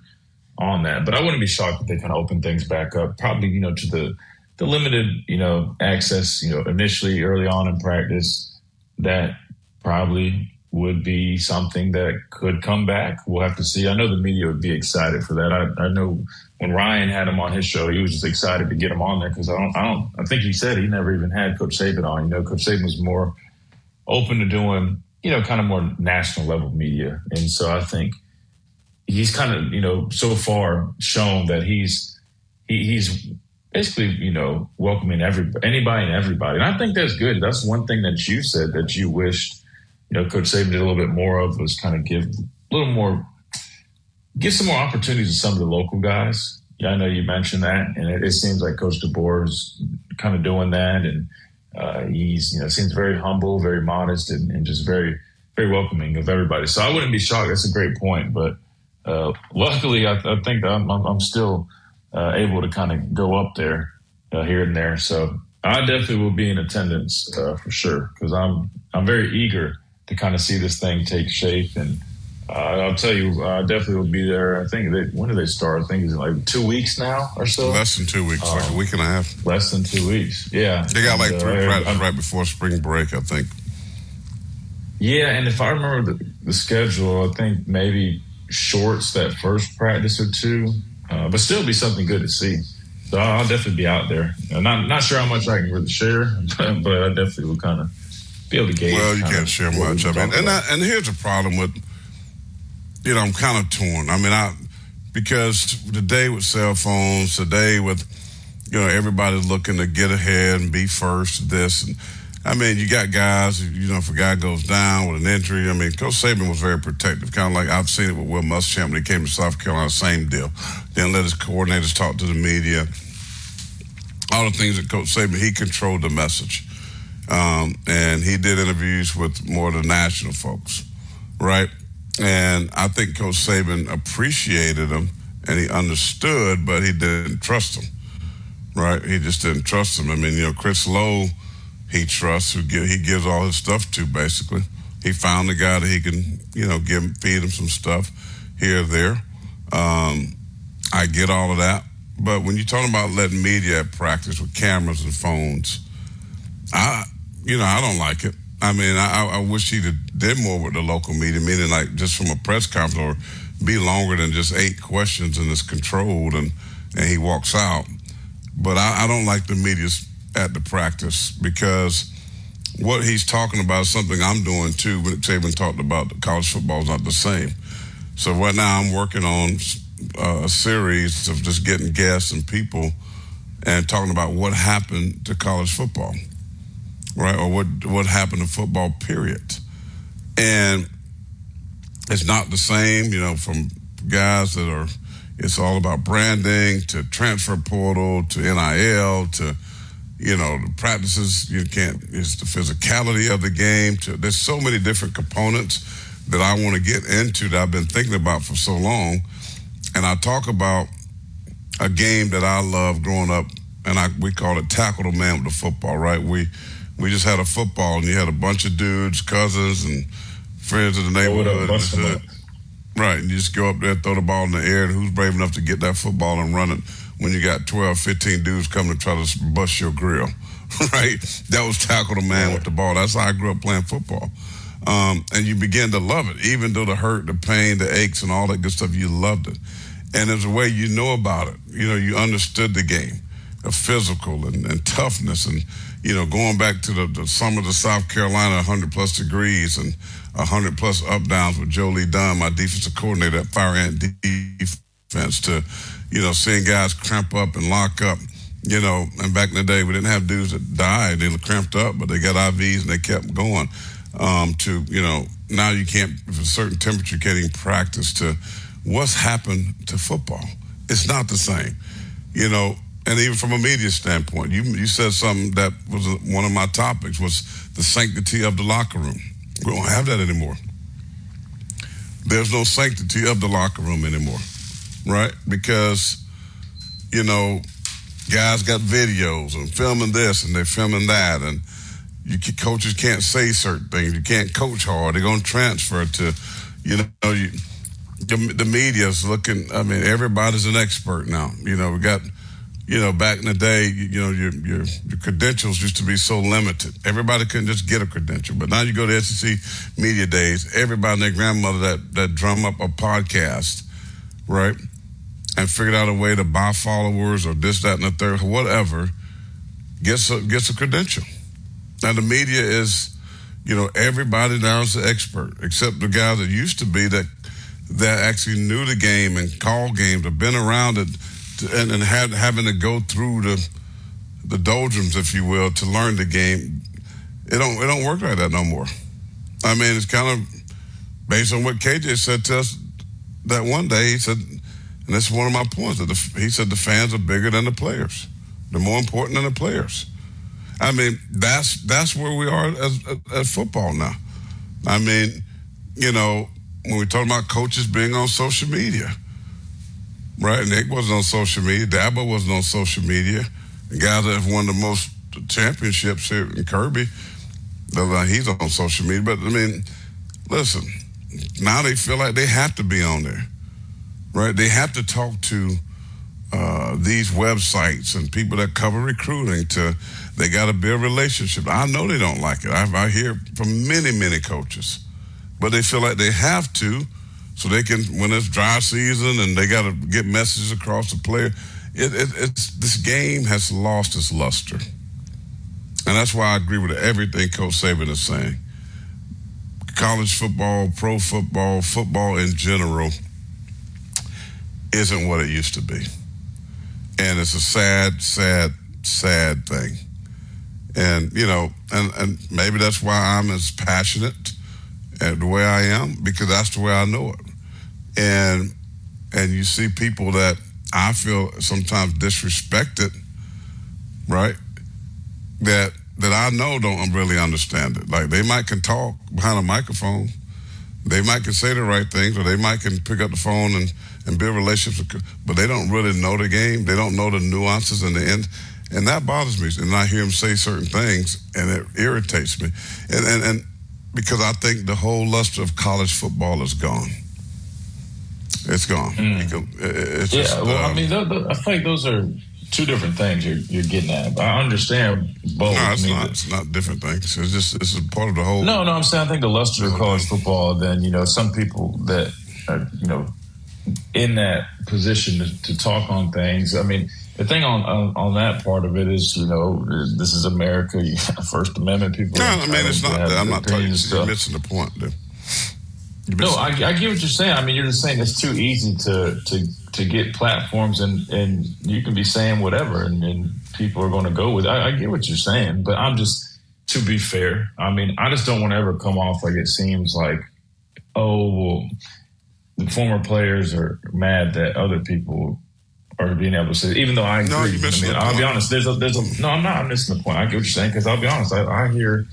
on that. But I wouldn't be shocked if they kind of open things back up. Probably, you know, to the the limited, you know, access, you know, initially early on in practice, that probably would be something that could come back. We'll have to see. I know the media would be excited for that. I, I know when Ryan had him on his show, he was just excited to get him on there because I don't, I don't, I think he said he never even had Coach Saban on. You know, Coach Saban was more open to doing, you know, kind of more national level media, and so I think he's kind of, you know, so far shown that he's he, he's basically, you know, welcoming every anybody and everybody. And I think that's good. That's one thing that you said that you wished, you know, Coach Saban did a little bit more of was kind of give a little more, give some more opportunities to some of the local guys. Yeah, I know you mentioned that, and it, it seems like Coach DeBoer is kind of doing that, and uh, he's, you know, seems very humble, very modest, and, and just very, very welcoming of everybody. So I wouldn't be shocked. That's a great point, but uh, luckily, I, I think I'm, I'm still uh, able to kind of go up there uh, here and there. So I definitely will be in attendance uh, for sure because I'm I'm very eager to kind of see this thing take shape. And uh, I'll tell you, I definitely will be there. I think they, when do they start? I think it's like two weeks now or so. Less than two weeks, like a week and a half. Less than two weeks. Yeah, They got like And, three uh, practices right before spring break, I think. Yeah, and if I remember the, the schedule, I think maybe shorts that first practice or two, uh, but still be something good to see. So I'll definitely be out there. Uh, not not sure how much I can really share, but, <laughs> but I definitely will kind of be able to gauge. Well, you can't share much. I mean, and. I, and here's the problem with, you know, I'm kind of torn. I mean, I because today with cell phones, today with, you know, everybody's looking to get ahead and be first. This, and I mean, you got guys. You know, if a guy goes down with an injury, I mean, Coach Saban was very protective. Kind of like I've seen it with Will Muschamp when he came to South Carolina. Same deal. Didn't let his coordinators talk to the media. All the things that Coach Saban, he controlled the message. Um, and he did interviews with more of the national folks, right? And I think Coach Saban appreciated him and he understood, but he didn't trust him, right? He just didn't trust him. I mean, you know, Chris Low, he trusts, who gi- he gives all his stuff to, basically. He found a guy that he can, you know, give feed him some stuff here or there. Um, I get all of that. But when you're talking about letting media practice with cameras and phones, I, you know, I don't like it. I mean, I, I wish he'd have did more with the local media, meaning like just from a press conference or be longer than just eight questions and it's controlled and, and he walks out. But I, I don't like the media's at the practice because what he's talking about is something I'm doing too. When Saban talked about college football is not the same. So right now I'm working on uh, a series of just getting guests and people and talking about what happened to college football, right? Or what what happened to football, period. And it's not the same, you know, from guys that are. It's all about branding to transfer portal to NIL to you know the practices. You can't. It's the physicality of the game. To there's so many different components that I want to get into that I've been thinking about for so long. And I talk about a game that I love growing up, and I we call it tackle the man with the football. Right? We we just had a football, and you had a bunch of dudes, cousins, and friends of the neighborhood. Right, and you just go up there, throw the ball in the air, and who's brave enough to get that football and run it when you got 12, 15 dudes coming to try to bust your grill? <laughs> right? That was tackle the man with the ball. That's how I grew up playing football. Um, and you begin to love it, even though the hurt, the pain, the aches, and all that good stuff, you loved it. And there's a way you know about it. You know, you understood the game, the physical and, and toughness, and you know, going back to the, the summer of South Carolina, 100 plus degrees and 100 plus up downs with Joe Lee Dunn, my defensive coordinator at Fire Ant Defense, to you know, seeing guys cramp up and lock up. You know, and back in the day, we didn't have dudes that died; they were cramped up, but they got IVs and they kept going um, to you know now you can't with a certain temperature you can't even practice to what's happened to football. It's not the same you know and even from a media standpoint you you said something that was one of my topics was the sanctity of the locker room. We don't have that anymore. There's no sanctity of the locker room anymore right because you know guys got videos and filming this and they're filming that and you coaches can't say certain things. You can't coach hard. They're going to transfer to, you know, you, the, the media's looking. I mean, everybody's an expert now. You know, we got, you know, back in the day, you, know, your, your, your credentials used to be so limited. Everybody couldn't just get a credential. But now you go to SEC media days. Everybody and their grandmother that that drum up a podcast, right, and figured out a way to buy followers or this, that, and the third, whatever, gets a, gets a credential. Now the media is, you know, everybody now is an expert except the guy that used to be that that actually knew the game and called games, have been around it, and, and had having to go through the the doldrums, if you will, to learn the game. It don't it don't work like that no more. I mean, it's kind of based on what KJ said to us that one day. He said, and this is one of my points. That the, he said the fans are bigger than the players. They're more important than the players. I mean, that's that's where we are as, as football now. I mean, you know, when we talk about coaches being on social media, right? Nick wasn't on social media. Dabo wasn't on social media. The guys that have won the most championships here in Kirby, uh, he's on social media. But I mean, listen, now they feel like they have to be on there, right? They have to talk to uh, these websites and people that cover recruiting to they got to build relationships. I know they don't like it. I, I hear from many, many coaches, but they feel like they have to, so they can when it's dry season and they got to get messages across the player. It, it, it's this game has lost its luster, and that's why I agree with everything Coach Saban is saying. College football, pro football, football in general isn't what it used to be. And it's a sad, sad, sad thing and you know, and and maybe that's why I'm as passionate at the way I am because that's the way I know it. And and you see people that I feel sometimes disrespected, right? That that I know don't really understand it. Like they might can talk behind a microphone, they might can say the right things, or they might can pick up the phone and and build relationships, but they don't really know the game. They don't know the nuances and the end and that bothers me. And I hear him say certain things, and it irritates me. And and, and because I think the whole luster of college football is gone. It's gone. Mm. It's yeah, just, well, um, I mean, th- th- I think those are two different things you're, you're getting at. I understand both. No, it's I mean, not. It's not different things. It's just it's a part of the whole. No, no, I'm saying I think the luster of college football. Then you know, some people that are, you know in that position to, to talk on things. I mean, the thing on, on, on that part of it is, you know, this is America. <laughs> First Amendment people. No, I mean it's not. That. I'm not talking. You're missing the point, dude. No, I, I get what you're saying. I mean, you're just saying it's too easy to to to get platforms and and you can be saying whatever and, and people are going to go with. It. I, I get what you're saying, but I'm just to be fair. I mean, I just don't want to ever come off like it seems like, oh, well, former players are mad that other people are being able to say. Even though I agree, No, you I mean, I'll be honest. There's a there's a no. I'm not. I'm missing the point. I get what you're saying because I'll be honest. I, I hear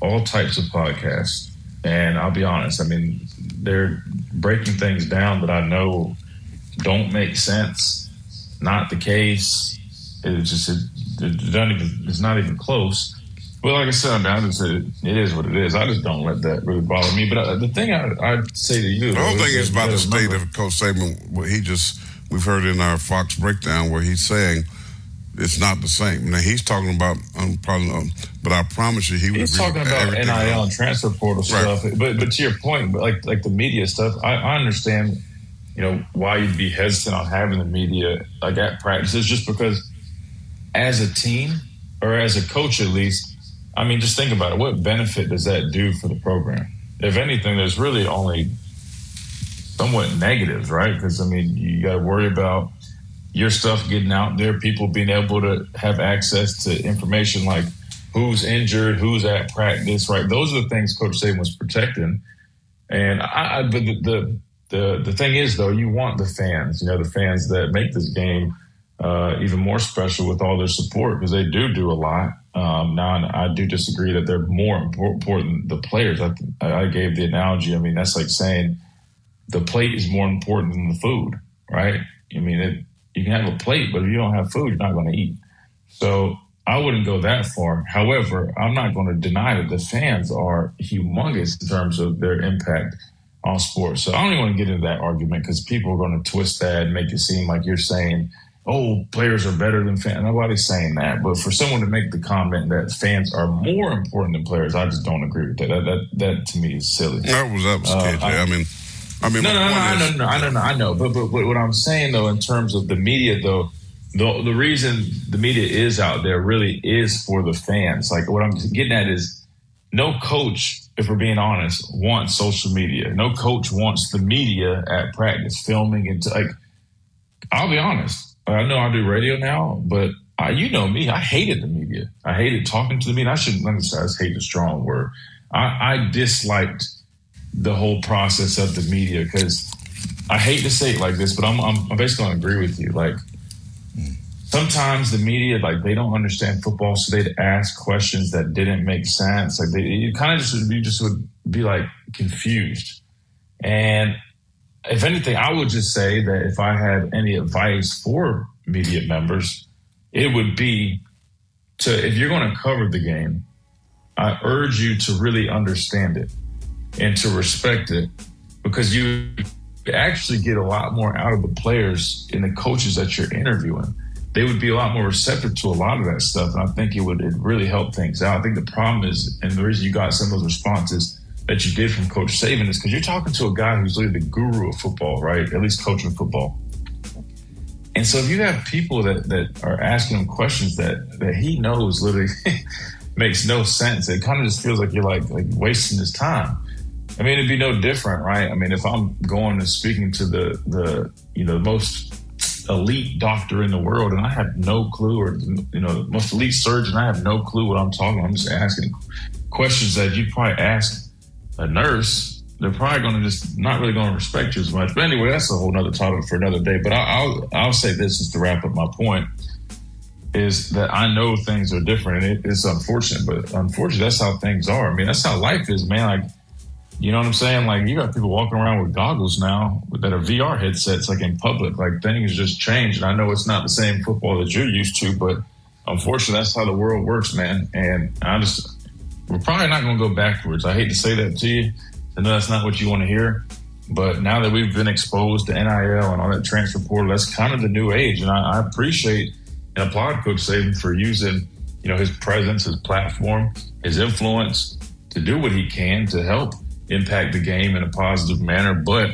all types of podcasts, and I'll be honest. I mean, they're breaking things down that I know don't make sense. Not the case. It's just it, it doesn't even, it's not even close. Well, like I said, I I just said it is what it is. I just don't let that really bother me. But uh, the thing I, I'd say to you, The whole thing is about the state remember- of Coach Saban. What he just we've heard in our Fox breakdown where he's saying it's not the same. Now he's talking about um, probably, um, but I promise you he would He's talking about NIL else. and transfer portal Right. stuff, but but to your point, like like the media stuff, I, I understand, you know, why you'd be hesitant on having the media like at practices, just because as a team or as a coach at least, I mean, just think about it. What benefit does that do for the program? If anything, there's really only somewhat negatives, right? Because I mean, you got to worry about your stuff getting out there, people being able to have access to information like who's injured, who's at practice, right? Those are the things Coach Saban was protecting. And I, but the, the the the thing is though, you want the fans, you know, the fans that make this game uh, even more special with all their support because they do do a lot. Um, now, I do disagree that they're more important than the players. I, I gave the analogy. I mean, that's like saying the plate is more important than the food, right? I mean, it, you can have a plate, but if you don't have food, you're not going to eat. So I wouldn't go that far. However, I'm not going to deny that the fans are humongous in terms of their impact on sports. So I don't even want to get into that argument because people are going to twist that and make it seem like you're saying, oh, players are better than fans. Nobody's saying that. But for someone to make the comment that fans are more important than players, I just don't agree with that. That, that, that to me is silly. That was that was Uh, KJ. I, mean, I mean, no, no, no, no, I is- no, I know, no, I know. But, but, but what I'm saying though, in terms of the media, though, the the reason the media is out there really is for the fans. Like what I'm getting at is, no coach, if we're being honest, wants social media. No coach wants the media at practice filming and like. I'll be honest. I know I do radio now, but I, you know me. I hated the media. I hated talking to the media. I shouldn't let me say I hate a strong word. I, I disliked the whole process of the media because I hate to say it like this, but I'm, I'm, I'm basically going to agree with you. Like sometimes the media, like they don't understand football, so they'd ask questions that didn't make sense. Like they, you kind of just you just would be like confused. And if anything, I would just say that if I had any advice for media members, it would be to if you're going to cover the game, I urge you to really understand it and to respect it because you actually get a lot more out of the players and the coaches that you're interviewing. They would be a lot more receptive to a lot of that stuff. And I think it would it really help things out. I think the problem is, and the reason you got some of those responses that you did from Coach Saban is because you're talking to a guy who's literally the guru of football, right? At least coaching football. And so if you have people that, that are asking him questions that, that he knows literally <laughs> makes no sense, it kind of just feels like you're like, like wasting his time. I mean, it'd be no different, right? I mean, if I'm going and speaking to the, the, you know, most elite doctor in the world and I have no clue or, you know, the most elite surgeon, I have no clue what I'm talking. I'm just asking questions that you probably ask a nurse. They're probably going to just not really going to respect you as much. But anyway, that's a whole nother topic for another day. But I, I'll, I'll say this just to wrap up my point is that I know things are different and it, it's unfortunate, but unfortunately, that's how things are. I mean, that's how life is, man. Like, you know what I'm saying? Like, you got people walking around with goggles now that are VR headsets, like in public. Like, things just changed. And I know it's not the same football that you're used to, but unfortunately, that's how the world works, man. And I just, we're probably not going to go backwards. I hate to say that to you. I know that's not what you want to hear. But now that we've been exposed to NIL and all that transfer portal, that's kind of the new age. And I, I appreciate and applaud Coach Saban for using, you know, his presence, his platform, his influence to do what he can to help impact the game in a positive manner. But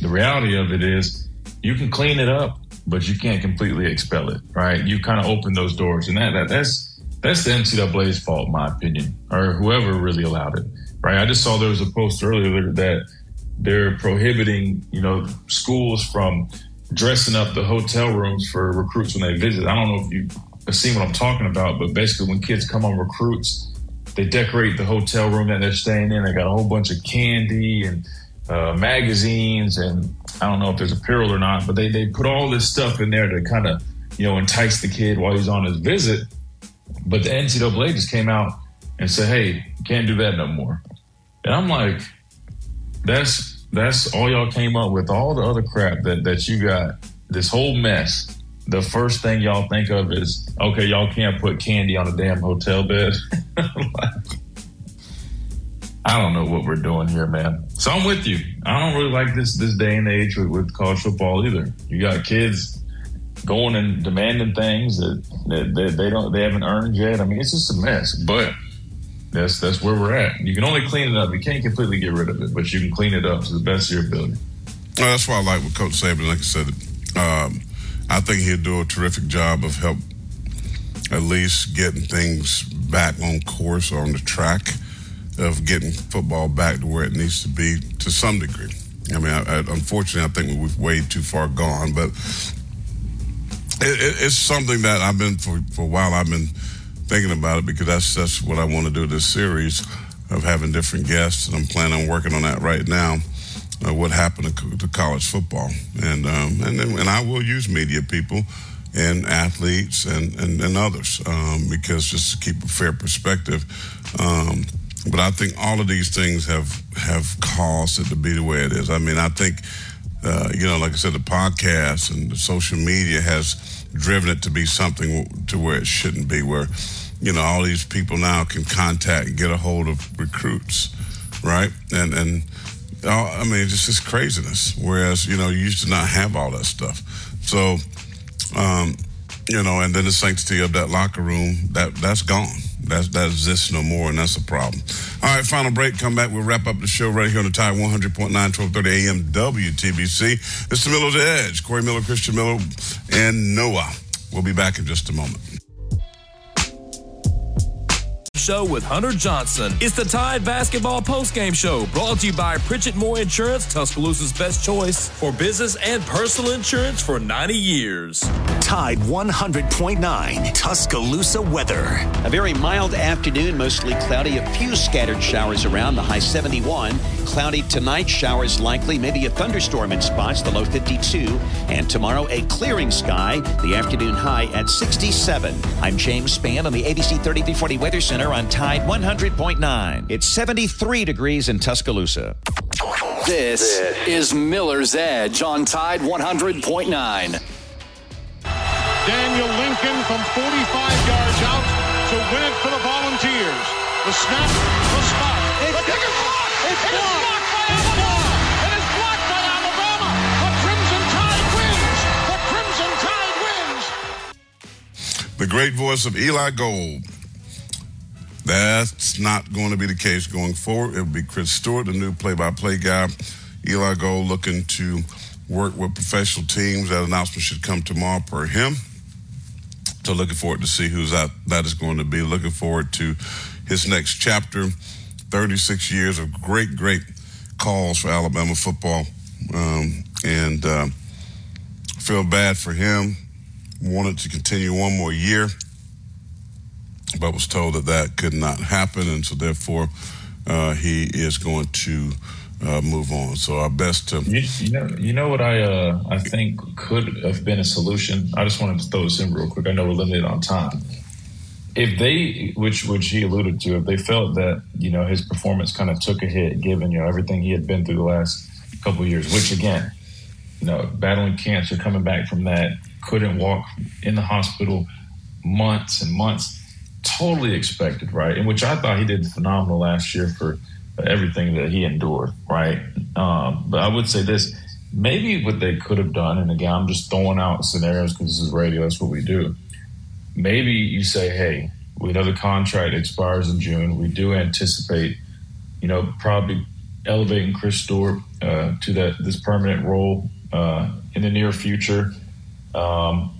the reality of it is, you can clean it up, but you can't completely expel it, right? You kind of open those doors, and that, that that's that's the NCAA's fault, in my opinion, or whoever really allowed it, right? I just saw there was a post earlier that they're prohibiting, you know, schools from dressing up the hotel rooms for recruits when they visit. I don't know if you have seen what I'm talking about, but basically when kids come on recruits, they decorate the hotel room that they're staying in. They got a whole bunch of candy and uh, magazines, and I don't know if there's apparel or not, but they they put all this stuff in there to kind of you know entice the kid while he's on his visit. But the NCAA just came out and said, "Hey, can't do that no more." And I'm like, "That's that's all y'all came up with. All the other crap that that you got, this whole mess." The first thing y'all think of is, okay, y'all can't put candy on a damn hotel bed. <laughs> I don't know what we're doing here, man. So I'm with you. I don't really like this this day and age with, with college football either. You got kids going and demanding things that, that, that they don't they haven't earned yet. I mean, it's just a mess. But that's that's where we're at. You can only clean it up. You can't completely get rid of it, but you can clean it up to the best of your ability. Well, that's why I like what Coach Saban. Like I said, um, I think he'll do a terrific job of help at least getting things back on course or on the track of getting football back to where it needs to be to some degree. I mean, I, I, unfortunately, I think we've way too far gone, but it, it, it's something that I've been for, for a while. I've been thinking about it because that's that's what I want to do this series of having different guests, and I'm planning on working on that right now. Uh, what happened to, to, college football, and um, and and I will use media people and athletes and and, and others um, because just to keep a fair perspective. Um, but I think all of these things have have caused it to be the way it is. I mean, I think uh, you know, like I said, the podcast and the social media has driven it to be something to where it shouldn't be. Where you know all these people now can contact and get a hold of recruits, right? And and I mean, it's just craziness. Whereas you know you used to not have all that stuff. So, um, you know, and then the sanctity of that locker room that that's gone. That that exists no more, and that's a problem. All right, final break. Come back. We'll wrap up the show right here on the Tide 100.9, 1230 AM WTBC. It's the Miller's Edge. Corey Miller, Christian Miller, and Noah. We'll be back in just a moment show with Hunter Johnson. It's the Tide Basketball Postgame Show, brought to you by Pritchett Moore Insurance, Tuscaloosa's best choice for business and personal insurance for 90 years. Tide 100.9 Tuscaloosa weather. A very mild afternoon, mostly cloudy, a few scattered showers around, the high 71. Cloudy tonight, showers likely, maybe a thunderstorm in spots, the low 52. And tomorrow, a clearing sky, the afternoon high at 67. I'm James Spann on the ABC 3340 Weather Center on Tide 100.9. It's 73 degrees in Tuscaloosa. This, this is Miller's Edge on Tide 100.9. Daniel Lincoln from 45 yards out to win it for the Volunteers. The snap, the spot, it's the biggest block. It's, it's blocked. by Alabama. It is blocked by Alabama. The Crimson Tide wins. The Crimson Tide wins. The great voice of Eli Gold that's not going to be the case going forward. It'll be Chris Stewart, the new play-by-play guy. Eli Gold looking to work with professional teams. That announcement should come tomorrow per him. So looking forward to see who's that that is going to be. Looking forward to his next chapter. 36 years of great, great calls for Alabama football. Um, and uh, feel bad for him. Wanted to continue one more year but was told that that could not happen, and so therefore uh, he is going to uh, move on. So our best to you, you know you know what I uh, I think could have been a solution. I just wanted to throw this in real quick. I know we're limited on time. If they, which which he alluded to, if they felt that you know his performance kind of took a hit, given you know everything he had been through the last couple of years, which again, you know, battling cancer, coming back from that, couldn't walk in the hospital months and months totally expected, right? In which I thought he did phenomenal last year for everything that he endured, right? Um, but I would say this maybe what they could have done, and again, I'm just throwing out scenarios because this is radio, that's what we do. Maybe you say, hey, we know the contract expires in June. We do anticipate, you know, probably elevating Chris Stewart uh, to that this permanent role uh, in the near future. Um,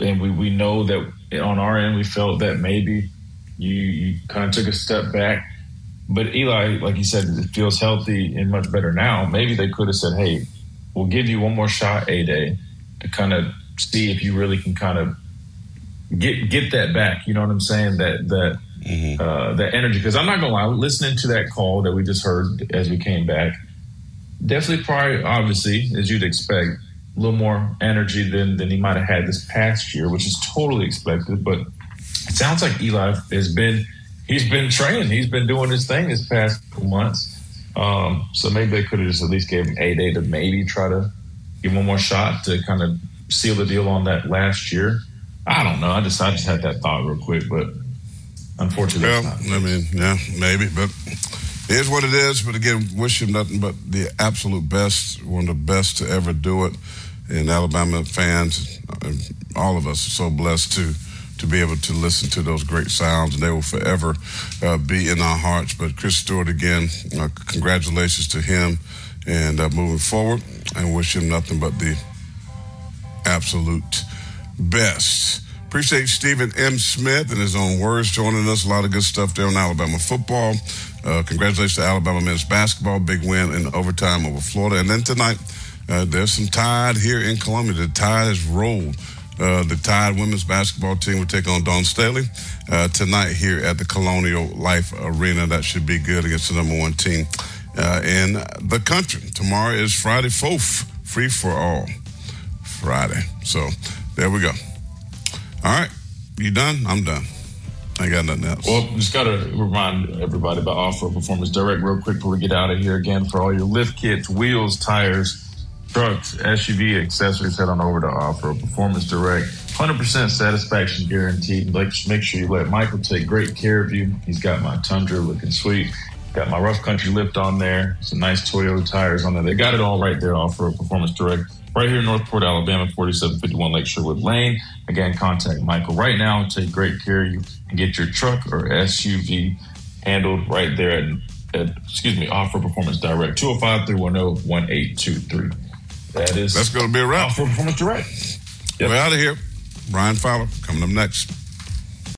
and we, we know that on our end, we felt that maybe you, you kind of took a step back. But Eli, like you said, it feels healthy and much better now. Maybe they could have said, hey, we'll give you one more shot a day to kind of see if you really can kind of get get that back. You know what I'm saying? That that Mm-hmm. uh, that energy. Because I'm not gonna lie, listening to that call that we just heard as we came back, definitely probably obviously as you'd expect, a little more energy than than he might have had this past year, which is totally expected. But it sounds like Eli has been he's been training, he's been doing his thing this past couple months. Um, so maybe they could have just at least gave him a day to maybe try to give him one more shot to kind of seal the deal on that last year. I don't know. I just I just had that thought real quick, but unfortunately, Well. I mean, yeah, maybe, but it is what it is. But again, wish him nothing but the absolute best, one of the best to ever do it. And Alabama fans, all of us are so blessed to to be able to listen to those great sounds, and they will forever uh, be in our hearts. But Chris Stewart, again, uh, congratulations to him, and uh, moving forward, and wish him nothing but the absolute best. Appreciate Stephen M. Smith and his own words joining us. A lot of good stuff there on Alabama football. Uh, congratulations to Alabama men's basketball. Big win in overtime over Florida. And then tonight, uh, there's some tide here in Columbia. The tide has rolled. Uh, the Tide women's basketball team will take on Dawn Staley uh, tonight here at the Colonial Life Arena. That should be good against the number one team uh, in the country. Tomorrow is Friday Fourth, free for all. Friday. So there we go. All right, you done? I'm done. I got nothing else. Well, just got to remind everybody about Off-Road Performance Direct real quick before we get out of here again. For all your lift kits, wheels, tires, trucks, SUV accessories, head on over to Off-Road Performance Direct. 100% satisfaction guaranteed. Like, make sure you let Michael take great care of you. He's got my Tundra looking sweet. Got my rough country lift on there. Some nice Toyota tires on there. They got it all right there, Off-Road Performance Direct. Right here in Northport, Alabama, 4751 Lake Sherwood Lane. Again, contact Michael right now take great care of you and get your truck or SUV handled right there at, at excuse me, Off-Road Performance Direct, 205 310 1823. That is That's going to be a wrap. Off-Road Performance Direct. We're out of here. Brian Fowler coming up next.